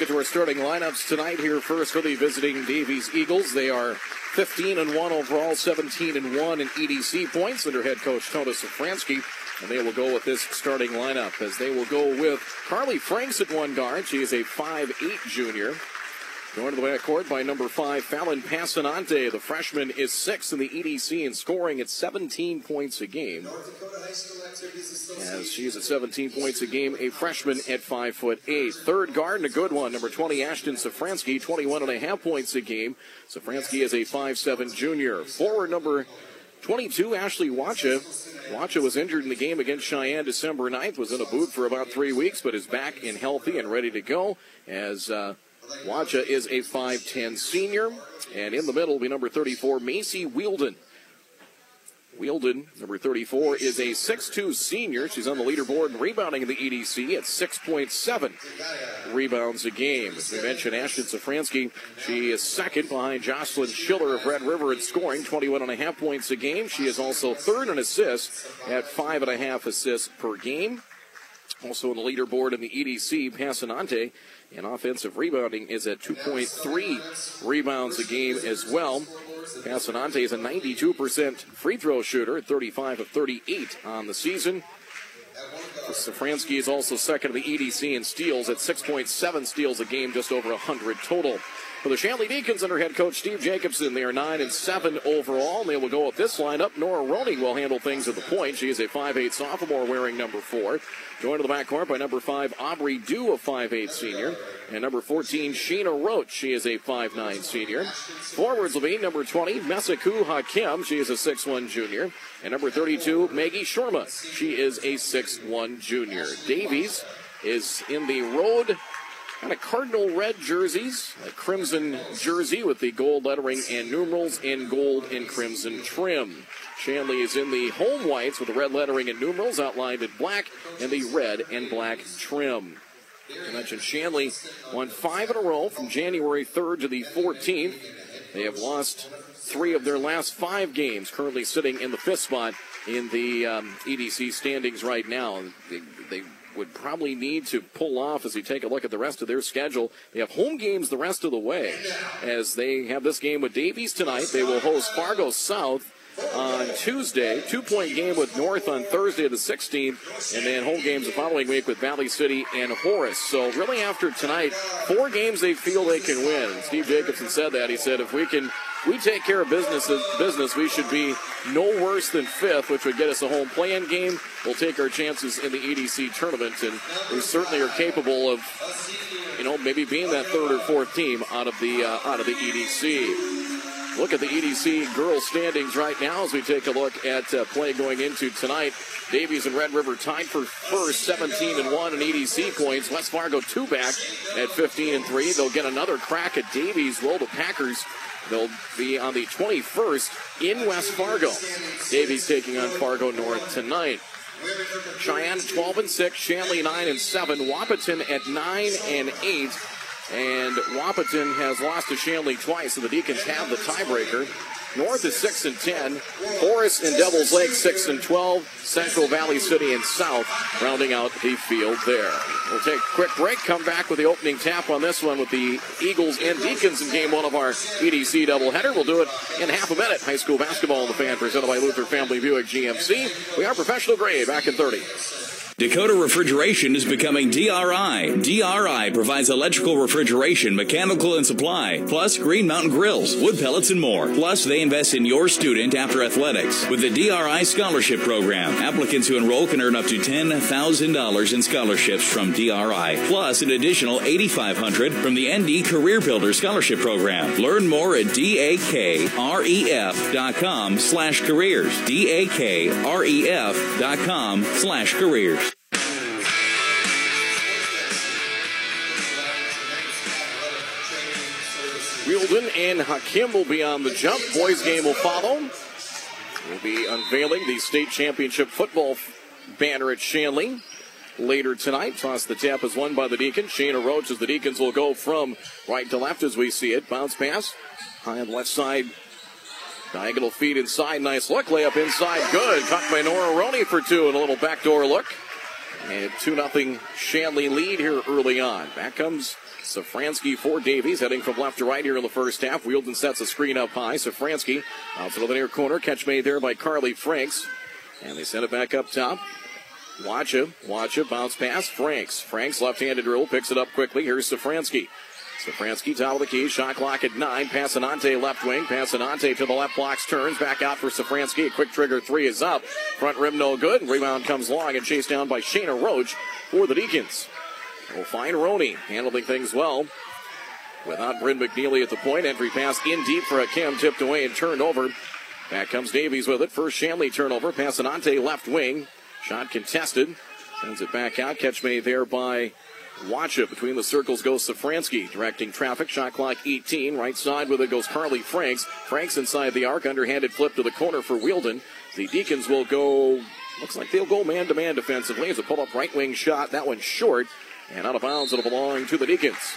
get to our starting lineups tonight. Here first for the visiting Davies Eagles. They are 15 and 1 overall, 17 and 1 in EDC points under head coach Tony Safransky. And they will go with this starting lineup as they will go with Carly Franks at one guard. She is a 5'8 junior. Going to the backcourt by number five, Fallon Passanante. The freshman is sixth in the EDC and scoring at 17 points a game. As she's at 17 points a game, a freshman at five foot eight. Third guard and a good one, number 20, Ashton Safransky, 21 and a half points a game. Safransky is a 5'7 junior. Forward number 22, Ashley Wacha. Wacha was injured in the game against Sheyenne December 9th, was in a boot for about three weeks, but is back and healthy and ready to go as uh, Wacha is a 5'10 senior. And in the middle will be number 34, Macy Wielden. Wielden, number 34, is a 6'2 senior. She's on the leaderboard and rebounding in the EDC at 6.7 rebounds a game. As we mentioned, Ashton Safransky, she is second behind Jocelyn Schiller of Red River in scoring, 21 and a half points a game. She is also third in assists at five and a half assists per game. Also on the leaderboard in the EDC, Passanante in offensive rebounding is at 2.3 rebounds a game as well. Passanante is a 92% free throw shooter at 35 of 38 on the season. Safransky is also second in the EDC in steals at 6.7 steals a game, just over 100 total. For the Shanley Deacons under head coach Steve Jacobson, they are 9 and 7 overall. And they will go with this lineup. Nora Roney will handle things at the point. She is a 5'8 sophomore wearing number 4. Joined to the backcourt by number 5, Aubrey Dew, a 5'8 senior. And number 14, Sheena Roach. She is a 5'9 senior. Forwards will be number 20, Mesaku Hakim. She is a 6'1 junior. And number 32, Maggie Shorma. She is a 6'1 junior. Davies is in the road kind of cardinal red jerseys, a crimson jersey with the gold lettering and numerals in gold and crimson trim. Shanley is in the home whites with the red lettering and numerals outlined in black and the red and black trim. I mentioned Shanley won five in a row from January 3rd to the 14th. They have lost three of their last five games, currently sitting in the fifth spot in the um, EDC standings right now. They, they would probably need to pull off as we take a look at the rest of their schedule. They have home games the rest of the way as they have this game with Davies tonight. They will host Fargo South on Tuesday, two point game with North on Thursday the 16th, and then home games the following week with Valley City and Horace. So, really, after tonight, four games they feel they can win. Steve Jacobson said that. He said, if we can we take care of business business, we should be no worse than fifth, which would get us a home playing game. We'll take our chances in the EDC tournament, and we certainly are capable of, you know, maybe being that third or fourth team out of the uh, out of the EDC. Look at the EDC girls standings right now as we take a look at uh, play going into tonight. Davies and Red River tied for first, 17 and 1 in EDC points. West Fargo two back at 15 and 3. They'll get another crack at Davies. Well, the Packers They'll be on the 21st in West Fargo. Davies taking on Fargo North tonight. Sheyenne 12 and 6, Shanley 9 and 7, Wahpeton at 9 and 8. And Wahpeton has lost to Shanley twice, so the Deacons have the tiebreaker. North is 6 and 10. Horace and Devils Lake 6 and 12. Central Valley City and South rounding out the field there. We'll take a quick break, come back with the opening tap on this one with the Eagles and Deacons in game one of our EDC doubleheader. We'll do it in half a minute. High school basketball in the fan presented by Luther Family Buick GMC. We are professional grade back in 30. Dakota Refrigeration is becoming DRI. DRI provides electrical refrigeration, mechanical and supply, plus Green Mountain Grills, wood pellets, and more. Plus, they invest in your student after athletics with the DRI Scholarship Program. Applicants who enroll can earn up to $10,000 in scholarships from DRI, plus an additional 8,500 from the ND Career Builder Scholarship Program. Learn more at dakref.com slash careers. dakref.com slash careers. Wielden and Hakim will be on the jump. Boys game will follow. We'll be unveiling the state championship football banner at Shanley later tonight. Toss the tap is won by the Deacons. Shana Roach as the Deacons will go from right to left as we see it. Bounce pass. High on the left side. Diagonal feed inside. Nice look. Layup inside. Good. Cut by Nora Roney for two and a little backdoor look. And 2 0 Shanley lead here early on. Back comes Safransky for Davies, heading from left to right here in the first half. Wielden sets a screen up high. Safransky out to the near corner. Catch made there by Carly Franks. And they send it back up top. Watch it, Watch it, Bounce pass. Franks. Franks left-handed drill. Picks it up quickly. Here's Safransky. Safransky, top of the key. Shot clock at nine. Passanante left wing. Passanante to the left blocks. Turns back out for Safransky. A quick trigger three is up. Front rim no good. Rebound comes long and chased down by Shayna Roach for the Deacons. We'll find Roney handling things well. Without Bryn McNeely at the point. Entry pass in deep for a cam Tipped away and turned over. Back comes Davies with it. First Shanley turnover. Passanante left wing. Shot contested. Sends it back out. Catch made there by Watch it. Between the circles goes Safransky. Directing traffic. Shot clock 18. Right side with it goes Carly Franks. Franks inside the arc. Underhanded flip to the corner for Wielden. The Deacons will go. Looks like they'll go man to man defensively. As a pull up right wing shot. That one short. And out of bounds. It'll belong to the Deacons.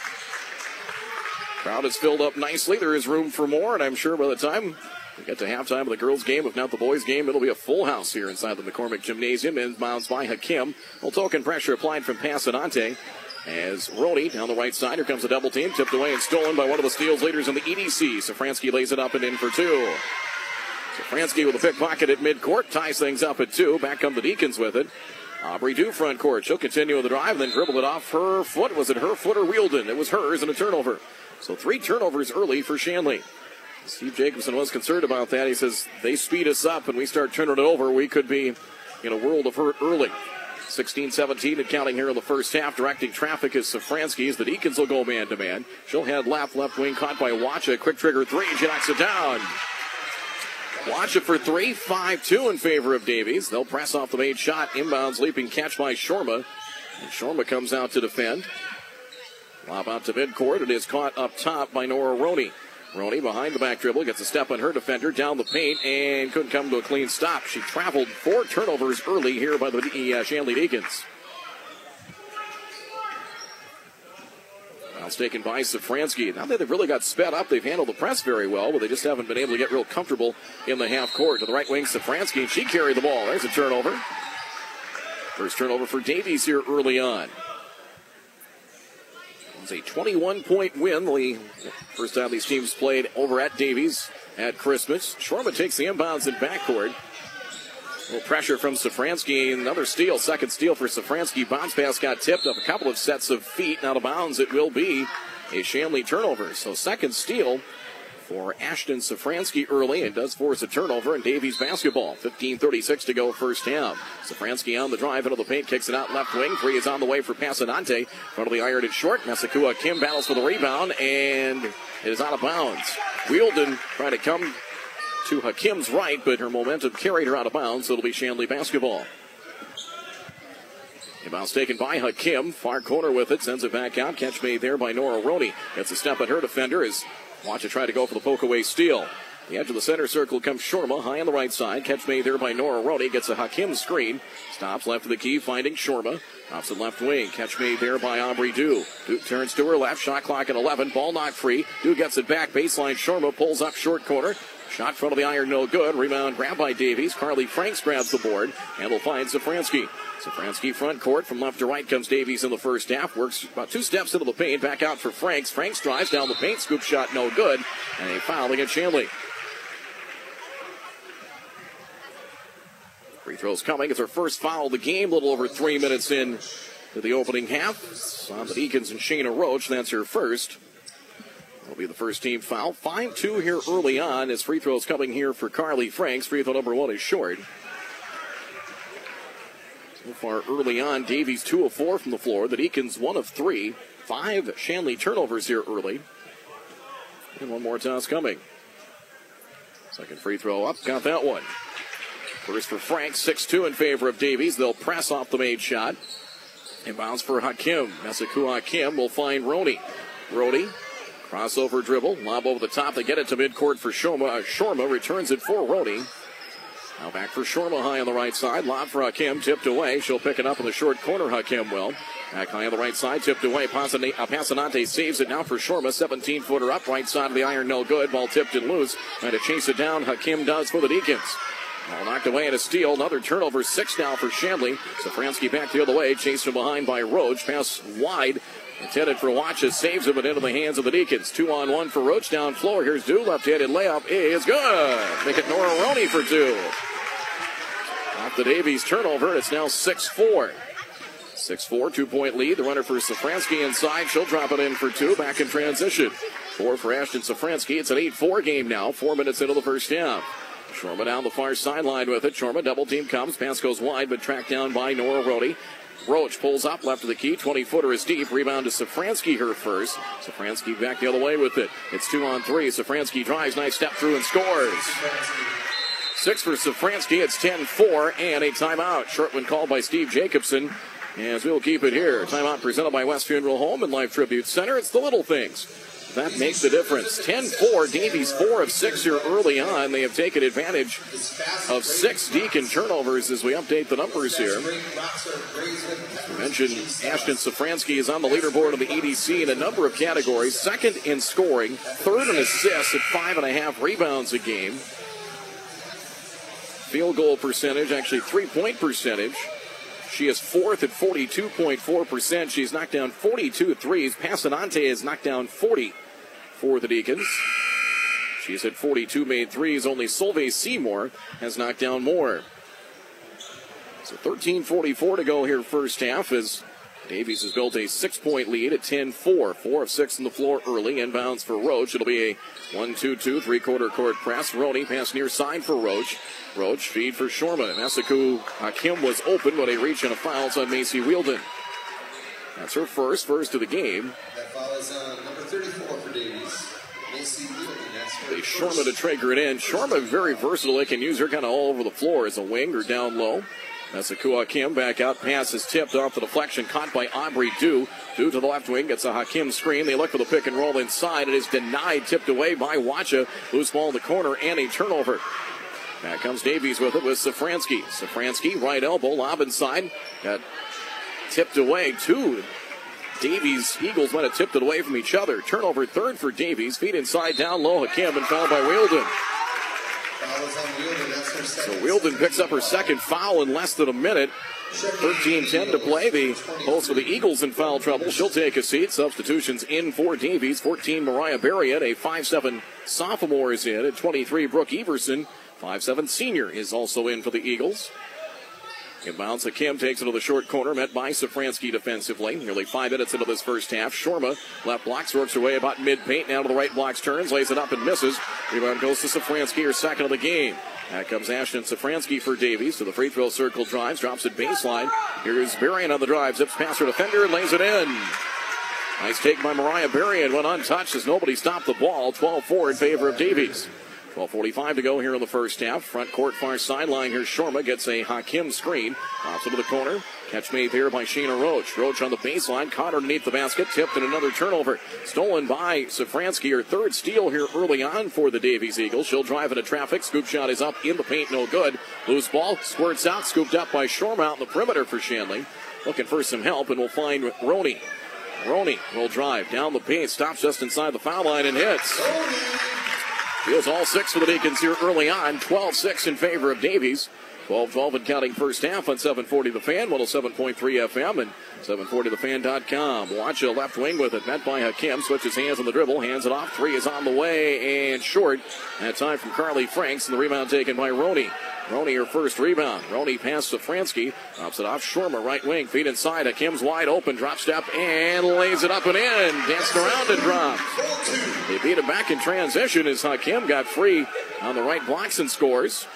Crowd is filled up nicely. There is room for more. And I'm sure by the time we get to halftime of the girls' game, if not the boys' game, it'll be a full house here inside the McCormick Gymnasium. Inbounds by Hakim. Well, token pressure applied from Passanante. As Roney down the right side, here comes a double team, tipped away and stolen by one of the steals leaders in the EDC. Safransky lays it up and in for two. Safransky with a pickpocket at midcourt, ties things up at two. Back come the Deacons with it. Aubrey Dew front court. She'll continue with the drive, then dribble it off her foot. Was it her foot or Wielden? It was hers and a turnover. So three turnovers early for Shanley. Steve Jacobson was concerned about that. He says they speed us up and we start turning it over. We could be in a world of hurt early. 16 17 and counting here in the first half. Directing traffic is Safransky the Deacons will go man to man. She'll head left, left wing caught by Watcha. Quick trigger three. She knocks it down. Watch it for three, 5 2 in favor of Davies. They'll press off the made shot. Inbounds leaping catch by Shorma. And Shorma comes out to defend. Lob out to midcourt. It is caught up top by Nora Roney. Roney behind the back dribble gets a step on her defender down the paint and couldn't come to a clean stop. She traveled four turnovers early here by the Shanley Deacons. Fouls taken by Safransky. Now that they've really got sped up, they've handled the press very well, but they just haven't been able to get real comfortable in the half court. To the right wing, Safransky, and she carried the ball. There's a turnover. First turnover for Davies here early on. It's a 21 point win. The first time these teams played over at Davies at Christmas. Shorma takes the inbounds in backcourt. Little pressure from Safransky. Another steal, second steal for Safransky. Bounce pass got tipped up a couple of sets of feet. Out of bounds, it will be a Shanley turnover. So, second steal for Ashton Safransky early. It does force a turnover in Davies basketball. 15.36 to go first half. Safransky on the drive into the paint, kicks it out left wing. Three is on the way for Passanante. Front of the iron it's short. Masakua Kim battles for the rebound and it is out of bounds. Wielden trying to come to Hakim's right, but her momentum carried her out of bounds, so it'll be Shanley basketball. Inbounds taken by Hakim. Far corner with it. Sends it back out. Catch made there by Nora Roney. Gets a step at her defender as Watch it try to go for the poke away steal. The edge of the center circle comes Shorma, high on the right side. Catch made there by Nora Roney. Gets a Hakim screen. Stops left of the key, finding Shorma. Opposite left wing. Catch made there by Aubrey Dew. Dew turns to her left. Shot clock at 11. Ball not free. Dew gets it back. Baseline. Shorma pulls up short corner. Shot front of the iron, no good. Rebound grabbed by Davies. Carly Franks grabs the board and will find Safransky. Safransky front court from left to right comes Davies in the first half. Works about two steps into the paint. Back out for Franks. Franks drives down the paint. Scoop shot no good. And a foul against Shanley. Free throws coming. It's her first foul of the game. A little over three minutes in to the opening half. Deacons and Shayna Roach. That's her first. Will be the first team foul. 5 2 here early on as free throws coming here for Carly Franks. Free throw number one is short. So far early on, Davies 2 of 4 from the floor. The Deacons 1 of 3. Five Shanley turnovers here early. And one more toss coming. Second free throw up. Got that one. First for Franks, 6 2 in favor of Davies. They'll press off the made shot. Inbounds for Hakim. Mesakua Hakim will find Roney. Roney Crossover dribble, lob over the top. They get it to midcourt for Shorma. Uh, Shorma returns it for Roney. Now back for Shorma high on the right side. Lob for Hakim, tipped away. She'll pick it up in the short corner. Hakim will. Back high on the right side, tipped away. Passanante saves it now for Shorma. 17 footer up, right side of the iron, no good. Ball tipped and loose. Trying to chase it down. Hakim does for the Deacons. All knocked away and a steal. Another turnover. Six now for Shanley. Safransky back the other way. Chased from behind by Roach. Pass wide. Intended for Watches. Saves him, but into the hands of the Deacons. Two on one for Roach down floor. Here's Dew. Left-handed layup is good. Make it Nora Roney for two. Off the Davies turnover. It's now 6-4. 6-4, two-point lead. The runner for Safransky inside. She'll drop it in for two. Back in transition. Four for Ashton Safransky. It's an 8-4 game now. Four minutes into the first half. Shorma down the far sideline with it. Shorma double team comes. Pass goes wide, but tracked down by Nora Roney. Roach pulls up left of the key. 20 footer is deep. Rebound to Safransky her first. Safransky back the other way with it. It's two on three. Safransky drives. Nice step through and scores. Six for Safransky. It's 10 4 and a timeout. Short one called by Steve Jacobson. As we'll keep it here. Timeout presented by West Funeral Home and Life Tribute Center. It's the little things. That makes the difference. 10 4. Davies 4 of 6 here early on. They have taken advantage of six Deacon turnovers as we update the numbers here. I mentioned Ashton Safransky is on the leaderboard of the EDC in a number of categories. Second in scoring, third in assists at five and a half rebounds a game. Field goal percentage, actually three point percentage. She is fourth at 42.4%. She's knocked down 42 threes. Passanante has knocked down 40 for the Deacons. She's hit 42 made threes. Only Solveig Seymour has knocked down more. So 13:44 to go here first half as Davies has built a six-point lead at 10-4. Four of six on the floor early. Inbounds for Roach. It'll be a 1-2-2 three-quarter court press. Roney pass near side for Roach. Roach feed for Shorma. Masaku Hakim was open, but a reach and a foul on Macy Wielden. That's her first, first of the game. That foul is on number 34 for Davies. Macy Wielden. That's They. Shorma to trigger it in. Shorma very versatile. They can use her kind of all over the floor as a wing or down low. That's a Hakim back out. Pass is tipped off the deflection, caught by Aubrey Dew. Dew to the left wing gets a Hakim screen. They look for the pick and roll inside. It is denied, tipped away by Wacha. Loose ball in the corner and a turnover. Back comes Davies with it with Safransky. Safransky, right elbow, lob inside. Got tipped away. Two Davies, Eagles might have tipped it away from each other. Turnover third for Davies. Feet inside, down low. Hakim and fouled by Wielden. So Wielden picks up her second foul in less than a minute. 13-10 to play. The host for the Eagles in foul trouble. She'll take a seat. Substitutions in for Davies. 14 Mariah Barriott. A 5'7 sophomore is in. At 23 Brooke Everson. 5'7 senior is also in for the Eagles. Inbounds, Kim takes it to the short corner, met by Safransky defensively. Nearly five minutes into this first half. Shorma, left blocks, works her way about mid-paint, now to the right blocks, turns, lays it up and misses. Rebound goes to Safransky, her second of the game. Back comes Ashton Safransky for Davies to the free throw circle, drives, drops it baseline. Here's Berrien on the drive, zips past her defender and lays it in. Nice take by Mariah Berrien, went untouched as nobody stopped the ball. 12-4 in favor of Davies. 12.45 to go here in the first half. Front court, far sideline. Here's Shorma. Gets a Hakim screen. Pops into the corner. Catch made here by Sheena Roach. Roach on the baseline. Caught underneath the basket. Tipped and another turnover. Stolen by Safransky. Her third steal here early on for the Davies Eagles. She'll drive into traffic. Scoop shot is up in the paint. No good. Loose ball. Squirts out. Scooped up by Shorma out in the perimeter for Shanley. Looking for some help and we'll find Roney. Roney will drive down the paint. Stops just inside the foul line and hits. Feels all six for the Deacons here early on. 12 6 in favor of Davies. 12 12 and counting first half on 740 The Fan, 107.3 FM, and 740thefan.com. Watch a left wing with it. Met by Hakim. Switches hands on the dribble. Hands it off. Three is on the way and short. That time from Carly Franks, and the rebound taken by Roney. Roney, her first rebound. Roney pass to Fransky. Drops it off. Shorma, right wing. Feet inside. Hakim's wide open. Drop step and lays it up and in. Danced around and dropped. They beat him back in transition as Hakim got free on the right blocks and scores.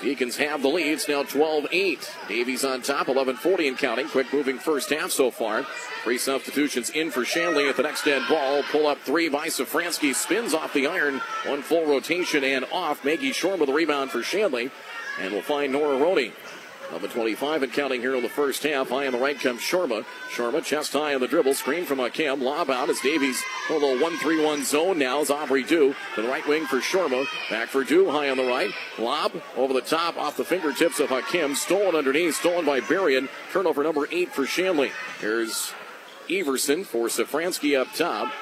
Deacons have the lead. It's now 12-8. Davies on top, 11-40 and counting. Quick moving first half so far. Three substitutions in for Shanley at the next dead ball. Pull up three by Safransky. Spins off the iron. One full rotation and off. Maggie Shorm with the rebound for Shanley. And we'll find Nora Roney. 11-25 and counting here in the first half. High on the right comes Shorma. Shorma chest high on the dribble. Screen from Hakim. Lob out as Davies. A little 1-3-1 zone now is Aubrey Dew. To the right wing for Shorma. Back for Dew. High on the right. Lob over the top off the fingertips of Hakim. Stolen underneath. Stolen by Berrien. Turnover number eight for Shanley. Here's Everson for Safransky up top.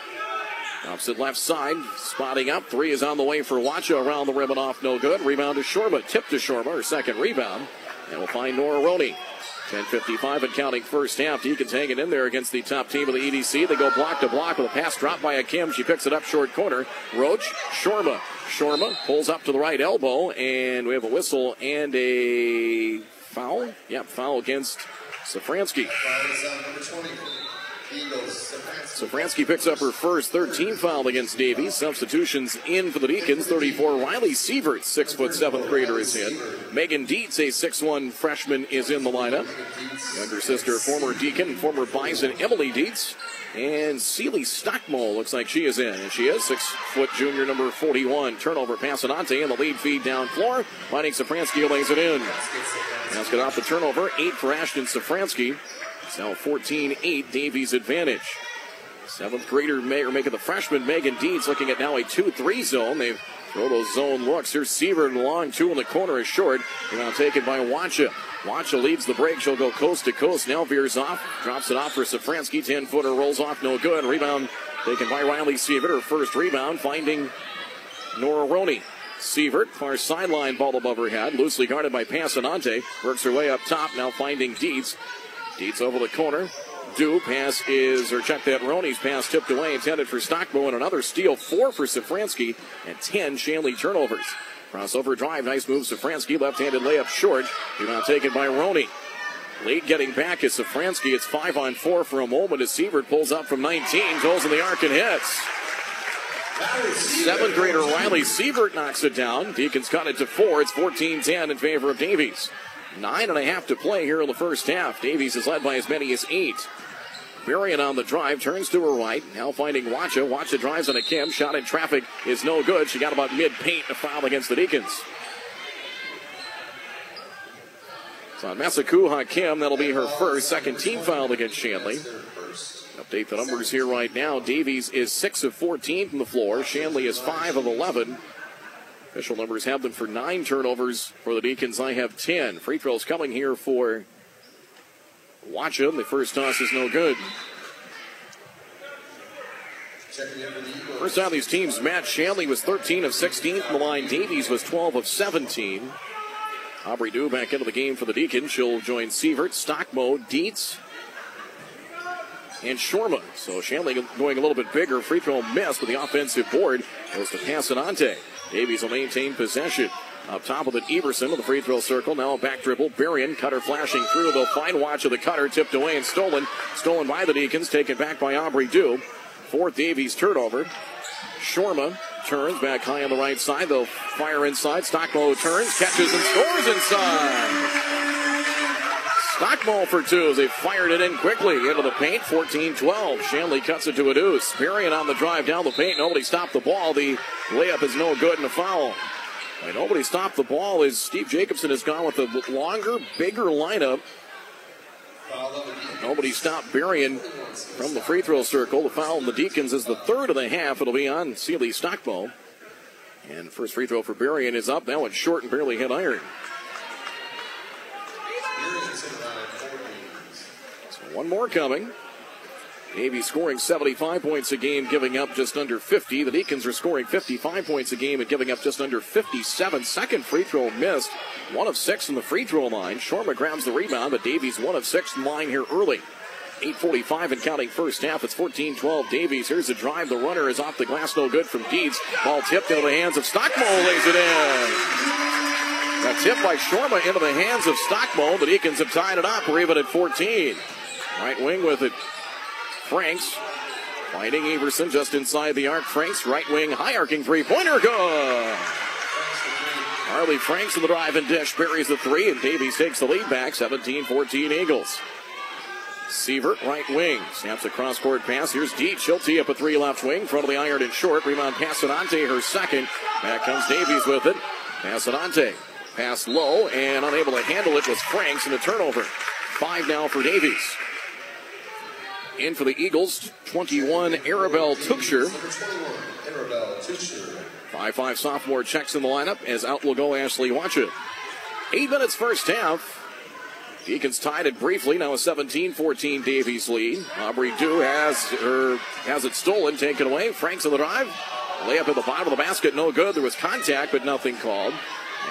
Opposite left side, spotting up. Three is on the way for Wacha around the rim and off, no good. Rebound to Shorma, tip to Shorma, her second rebound. And we'll find Nora Roney. 10.55 and counting first half. Deacons hanging in there against the top team of the EDC. They go block to block with a pass dropped by Hakim. She picks it up short corner. Roach, Shorma. Shorma pulls up to the right elbow, and we have a whistle and a foul. Yep, foul against Safransky. Safransky picks up her first 13 foul against Davies. Substitutions in for the Deacons. 34 Riley Sievert, six foot grader, is in. Megan Dietz, a 6'1 freshman, is in the lineup. Younger sister, former Deacon, former Bison, Emily Dietz. And Seely Stockmole looks like she is in. And she is six foot junior number 41. Turnover Passanante in the lead feed down floor. Finding Safransky lays it in. Get off the turnover. Eight for Ashton Safransky. It's now 14 8 Davies advantage. Seventh grader Mayor making the freshman Megan Dietz looking at now a 2 3 zone. They throw those zone looks. Here's Sievert and long two in the corner is short. They're now taken by Wacha. Wacha leads the break. She'll go coast to coast. Now veers off. Drops it off for Safransky. 10 footer rolls off. No good. Rebound taken by Riley Sievert. Her first rebound finding Nora Roney. Sievert, far sideline ball above her head. Loosely guarded by Passanante. Works her way up top. Now finding Dietz. Dietz over the corner. Do pass is, or check that Roney's pass tipped away, intended for Stockmo, and another steal, four for Safransky, and 10 Shanley turnovers. Crossover drive, nice move. Safransky, left handed layup short. Now taken by Roney. Late getting back is Safransky. It's five on four for a moment as Sievert pulls up from 19, goes in the arc and hits. Seventh grader Riley Sievert knocks it down. Deacons cut it to four. It's 14 10 in favor of Davies. Nine and a half to play here in the first half. Davies is led by as many as eight. Marion on the drive, turns to her right. Now finding Wacha. Wacha drives on Hakim. Shot in traffic is no good. She got about mid paint to foul against the Deacons. So on Masaku Hakim, that'll be her first. Second team foul against Shanley. Update the numbers here right now. Davies is 6 of 14 from the floor. Shanley is 5 of 11. Official numbers have them for nine turnovers for the Deacons. I have 10. Free throws coming here for Watcham. The first toss is no good. First time these teams matched, Shanley was 13 of 16 from the line. Davies was 12 of 17. Aubrey Dew back into the game for the Deacons. She'll join Sievert, Stockmo, Dietz, and Shorma. So Shanley going a little bit bigger. Free throw miss, but the offensive board goes to Passanante. Davies will maintain possession. Up top of it, Everson to the free throw circle. Now a back dribble. Berrien, cutter flashing through. They'll find watch of the cutter, tipped away and stolen. Stolen by the Deacons, taken back by Aubrey Dew. Fourth Davies turnover. Shorma turns back high on the right side. They'll fire inside. Stockmo turns, catches and scores inside. Stockmo for two as they fired it in quickly into the paint. 14-12. Shanley cuts it to a deuce. Berrien on the drive down the paint. Nobody stopped the ball. The layup is no good and a foul. And nobody stopped the ball as Steve Jacobson has gone with a longer, bigger lineup. Nobody stopped Berrien from the free throw circle. The foul on the Deacons is the third of the half. It'll be on Sealy Stockmo. And first free throw for Berrien is up. That one's short and barely hit iron. One more coming. Navy scoring 75 points a game, giving up just under 50. The Deacons are scoring 55 points a game and giving up just under 57. Second free throw missed. One of six from the free throw line. Shorma grabs the rebound, but Davies one of six in line here early. 8.45 and counting first half. It's 14 12 Davies. Here's a drive. The runner is off the glass, no good from Dietz. Ball tipped into the hands of Stockmo, lays it in. A tip by Shorma into the hands of Stockmo. The Deacons have tied it up. We're even at 14. Right wing with it. Franks finding Everson just inside the arc. Franks, right wing, high arcing three pointer, good. Carly Franks in the drive and dish buries the three, and Davies takes the lead back 17 14 Eagles. Sievert, right wing, snaps a cross court pass. Here's Dietz. She'll tee up a three left wing, front of the iron and short. Rebound Passanante, her second. Back comes Davies with it. Passanante. Pass low and unable to handle it was Franks in the turnover. Five now for Davies. In for the Eagles, 21, Arabelle Tuchscher. 5-5 sophomore checks in the lineup as out will go Ashley Watcha. Eight minutes first half. Deacons tied it briefly. Now a 17-14 Davies lead. Aubrey Dew has her has it stolen, taken away. Franks on the drive. Layup at the bottom of the basket, no good. There was contact, but nothing called.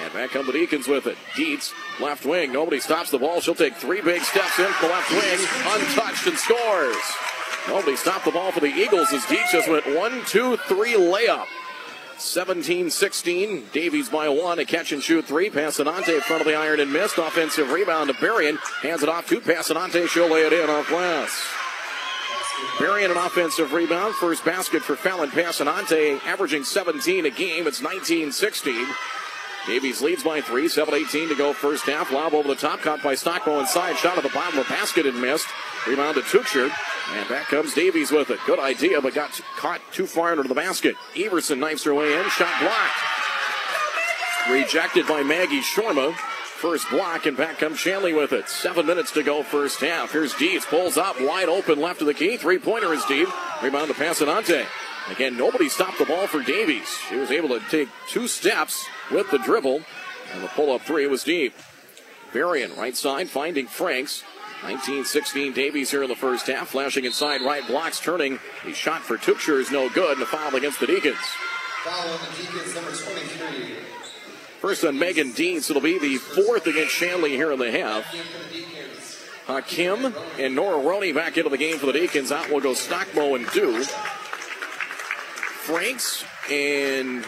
And back come the Deacons with it. Dietz, left wing. Nobody stops the ball. She'll take three big steps in the left wing, untouched, and scores. Nobody stopped the ball for the Eagles as Dietz just went one, two, three layup. 17-16. Davies by one. A catch and shoot three. Passanante in front of the iron and missed. Offensive rebound to Berrien. Hands it off to Passanante. She'll lay it in off glass. Berrien an offensive rebound. First basket for Fallon Passanante, averaging 17 a game. It's 19-16. Davies leads by three. 7-18 to go first half. Lob over the top. Caught by Stockmo inside. Shot at the bottom of the basket and missed. Rebound to Tuchscher. And back comes Davies with it. Good idea, but got caught too far under the basket. Everson knifes her way in. Shot blocked. Rejected by Maggie Shorma. First block, and back comes Shanley with it. Seven minutes to go, first half. Here's Dietz, pulls up, wide open, left of the key. Three pointer is deep. Rebound to Passanante. Again, nobody stopped the ball for Davies. She was able to take two steps with the dribble, and the pull up three was deep. Berrien, right side, finding Franks. 19-16 Davies here in the first half. Flashing inside right, blocks turning. The shot for Tuchscher is no good, and a foul against the Deacons. Foul on the Deacons, number 23. First on Megan Deans. It'll be the fourth against Shanley here in the half. Hakim and Nora Roney back into the game for the Deacons. Out will go Stockmo and Dew. Franks and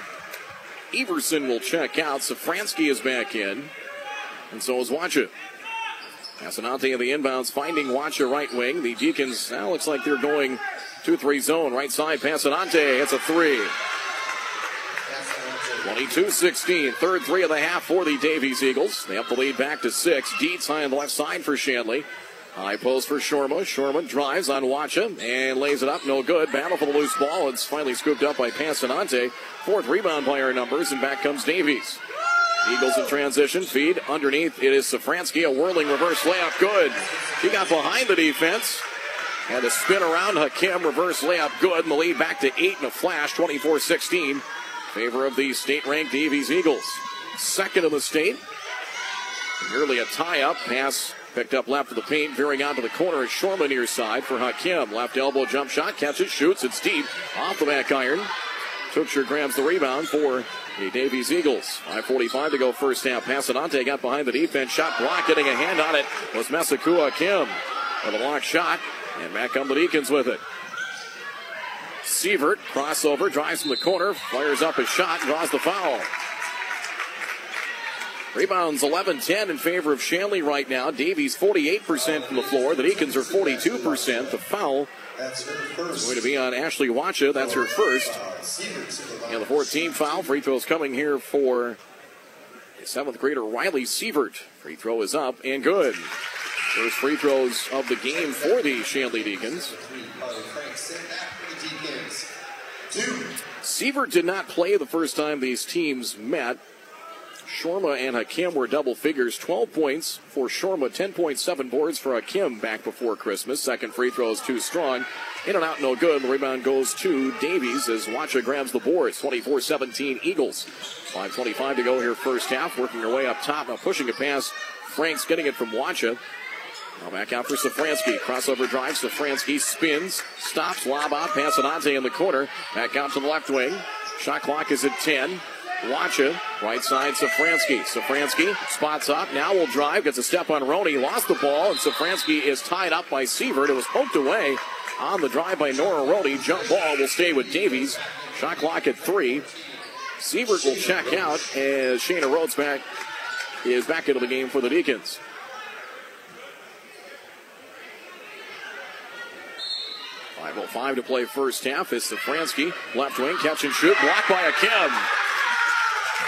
Everson will check out. Safransky is back in. And so is Watcha. Passanante of the inbounds finding Watcha right wing. The Deacons now looks like they're going 2-3 zone. Right side, Passanante. It's a three. 22-16. Third three of the half for the Davies Eagles. They up the lead back to six. Dietz high on the left side for Shanley. High post for Shorma. Shorma drives on Watcha and lays it up. No good. Battle for the loose ball. It's finally scooped up by Passanante. Fourth rebound by our numbers, and back comes Davies. Eagles in transition. Feed underneath. It is Safransky. A whirling reverse layup. Good. He got behind the defense. Had to spin around. Hakim reverse layup. Good. And the lead back to eight in a flash. 24 16. Favor of the state ranked Davies Eagles. Second in the state. Nearly a tie up. Pass picked up left of the paint. Veering out to the corner is Shorman near side for Hakim. Left elbow jump shot. Catches, shoots. It's deep. Off the back iron. Tuchscher grabs the rebound for the Davies Eagles. 5.45 to go first half. Passanante got behind the defense. Shot blocked. Getting a hand on it was Mesakua Kim. With a block shot. And back come the Deacons with it. Sievert, crossover, drives from the corner, fires up his shot, draws the foul. Rebounds 11 10 in favor of Shanley right now. Davies 48% from the floor. The Deacons are 42%. The foul is going to be on Ashley Watcha. That's her first. And the 14 foul. Free throws coming here for seventh grader Riley Sievert. Free throw is up and good. First free throws of the game for the Shanley Deacons. Sievert did not play the first time these teams met. Shorma and Hakim were double figures. 12 points for Shorma, 10.7 boards for Hakim back before Christmas. Second free throw is too strong. In and out, no good. The rebound goes to Davies as Watcha grabs the boards. 24 17 Eagles. 5.25 to go here, first half. Working her way up top. Now pushing it past Franks, getting it from Watcha. Now back out for Safransky. Crossover drive. Safransky spins, stops, lob out, Passanante in the corner. Back out to the left wing. Shot clock is at 10. Watcha, right side, Safransky. Safransky spots up, now will drive, gets a step on Roney, lost the ball, and Safransky is tied up by Sievert. It was poked away on the drive by Nora Roney. Jump ball will stay with Davies. Shot clock at three. Sievert will check out as Shayna Rhodes back is back into the game for the Deacons. Five oh to play first half is Safransky. Left wing, catch and shoot, blocked by Hakim.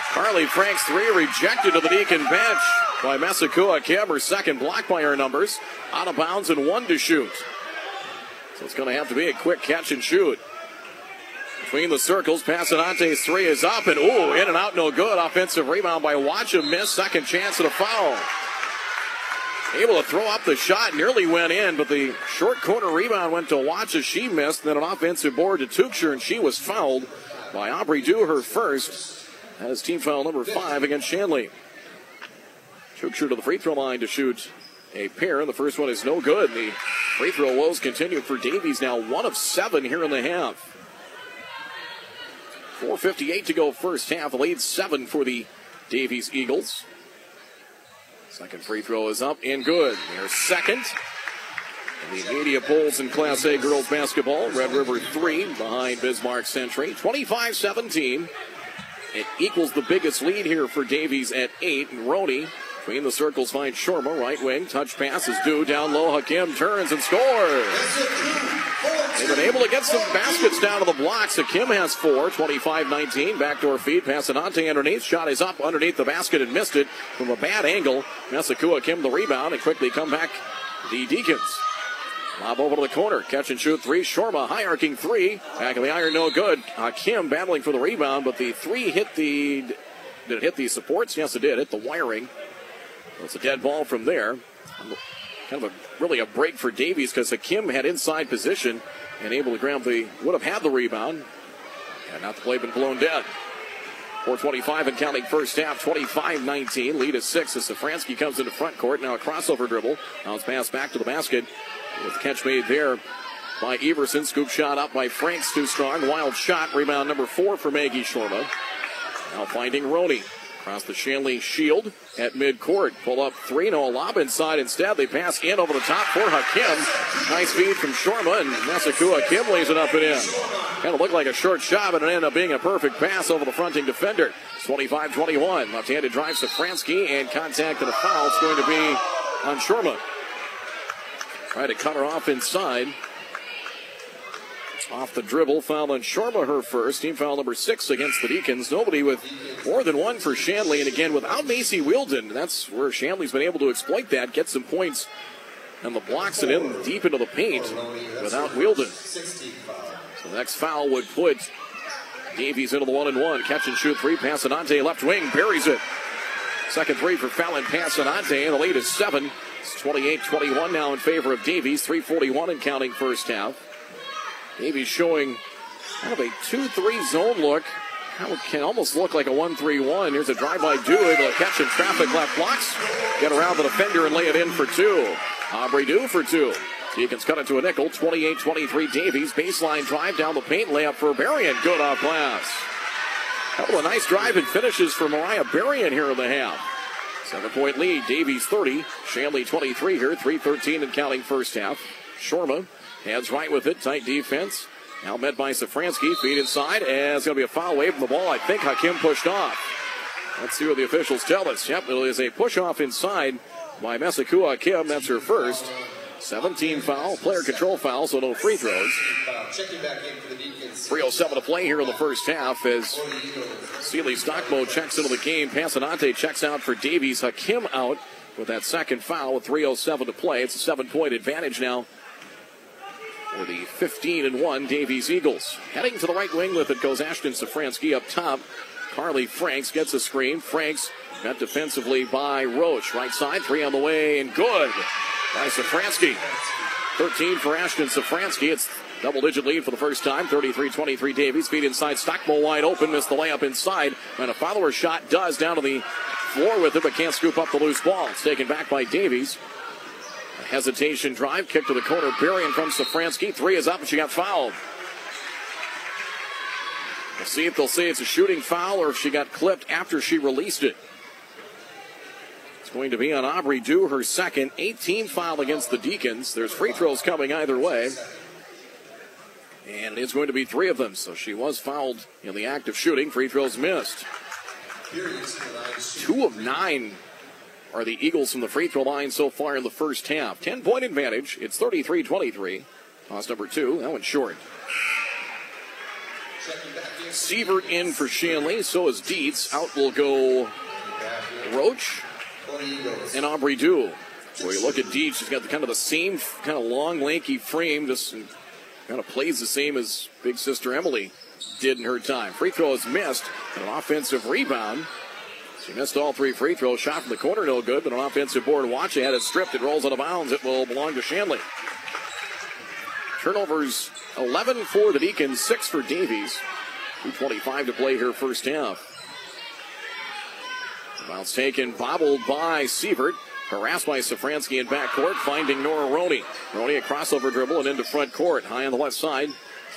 Carly Franks three rejected to the Deacon bench by Mesakua Kim. Second block by her numbers. Out of bounds and one to shoot. So it's going to have to be a quick catch and shoot. Between the circles, Passanante's three is up and ooh, in and out, no good. Offensive rebound by Watcha, miss. Second chance at a foul. Able to throw up the shot, nearly went in, but the short corner rebound went to Watcha. She missed. Then an offensive board to Tuchscher, and she was fouled by Aubrey Dew, her first. That is team foul number five against Shanley. Tuchscher to the free throw line to shoot a pair. and The first one is no good. The free throw woes continue for Davies now, one of seven here in the half. 4.58 to go first half. Lead seven for the Davies Eagles. Second free throw is up and good. Their second. The media polls in Class A girls basketball. Red River three behind Bismarck Century. 25 17. It equals the biggest lead here for Davies at eight. And Roney between the circles finds Shorma, right wing. Touch pass is due down low. Hakim turns and scores. They've been able to get some baskets down to the blocks. Hakim has four, 25-19. Backdoor feed, Pass Passanante underneath. Shot is up underneath the basket and missed it from a bad angle. Masakua Kim the rebound and quickly come back the Deacons. Lob over to the corner. Catch and shoot three. Shorma high arcing three. Back of the iron, no good. Hakim battling for the rebound, but the three hit the. Did it hit the supports? Yes, it did. Hit the wiring. It's a dead ball from there. Kind of a really a break for Davies because Hakim had inside position and able to grab the would have had the rebound. And not the play been blown dead. 425 and counting first half, 25-19. Lead is six as Safransky comes into front court. Now a crossover dribble. It's passed back to the basket. With catch made there by Everson. Scoop shot up by Franks, too strong. Wild shot. Rebound number four for Maggie Shorma. Now finding Roney. Across the Shanley shield at midcourt. Pull up three. No, lob inside instead. They pass in over the top for Hakim. Nice feed from Shorma and Masakua Kim lays it up and in. Kind of looked like a short shot, but it ended up being a perfect pass over the fronting defender. 25 21. Left handed drives to Safransky and contact and a foul. It's going to be on Shorma. Try to cut her off inside. Off the dribble, foul on Shorma, her first. Team foul number six against the Deacons. Nobody with more than one for Shanley. And again, without Macy Wielden, that's where Shanley's been able to exploit that, get some points and the blocks it in deep into the paint without Wielden. So the next foul would put Davies into the one and one. Catch and shoot three. Passanante left wing buries it. Second three for Fallon Passanante, and the lead is seven. It's 28 21 now in favor of Davies. 341 and counting first half. Davies showing kind of a 2 3 zone look. That can almost look like a 1 3 1. Here's a drive by Dew, able to catch in traffic left blocks. Get around the defender and lay it in for two. Aubrey Dew for two. Deacons cut it to a nickel. 28 23 Davies. Baseline drive down the paint. Layup for Berrien. Good off glass. Couple of nice drive and finishes for Mariah Berrien here in the half. Seven point lead. Davies 30. Shanley 23 here. 313 and counting first half. Shorma Hands right with it. Tight defense. Now met by Safransky. Feet inside. And it's going to be a foul away from the ball. I think Hakim pushed off. Let's see what the officials tell us. Yep, it is a push off inside by Mesakua Hakim. That's her first. 17 foul, player control foul, so no free throws. 307 to play here in the first half as Sealy Stockmo checks into the game. Passanante checks out for Davies. Hakim out with that second foul with 307 to play. It's a seven point advantage now for the 15 and 1 Davies Eagles. Heading to the right wing with it goes Ashton Safransky up top. Carly Franks gets a screen. Franks met defensively by Roach. Right side, three on the way, and good by Safransky. 13 for Ashton Safransky. It's double digit lead for the first time. 33 23 Davies. Feet inside. Stockmo wide open. Missed the layup inside. And a follower shot does down to the floor with it, but can't scoop up the loose ball. It's taken back by Davies. Hesitation drive, kick to the corner. Berrien from Safransky. Three is up, and she got fouled. We'll see if they'll say it's a shooting foul or if she got clipped after she released it. It's going to be on Aubrey Dew, her second. 18 foul against the Deacons. There's free throws coming either way. And it's going to be three of them. So she was fouled in the act of shooting. Free throws missed. Two of nine are the Eagles from the free throw line so far in the first half. 10 point advantage. It's 33 23. Toss number two. That one's short. Sievert in for Shanley. So is Dietz. Out will go Roach and Aubrey Dew. Where you look at Dietz, she's got the kind of the same kind of long, lanky frame. Just kind of plays the same as big sister Emily did in her time. Free throw is missed. An offensive rebound she missed all three free throws. Shot from the corner, no good, but an offensive board watch. It had it stripped. It rolls out of bounds. It will belong to Shanley. Turnovers 11 for the Deacons, 6 for Davies. 2.25 to play here, first half. Bounce taken, bobbled by Sievert. Harassed by Safransky in backcourt, finding Nora Roney. Roney a crossover dribble and into front court. High on the left side.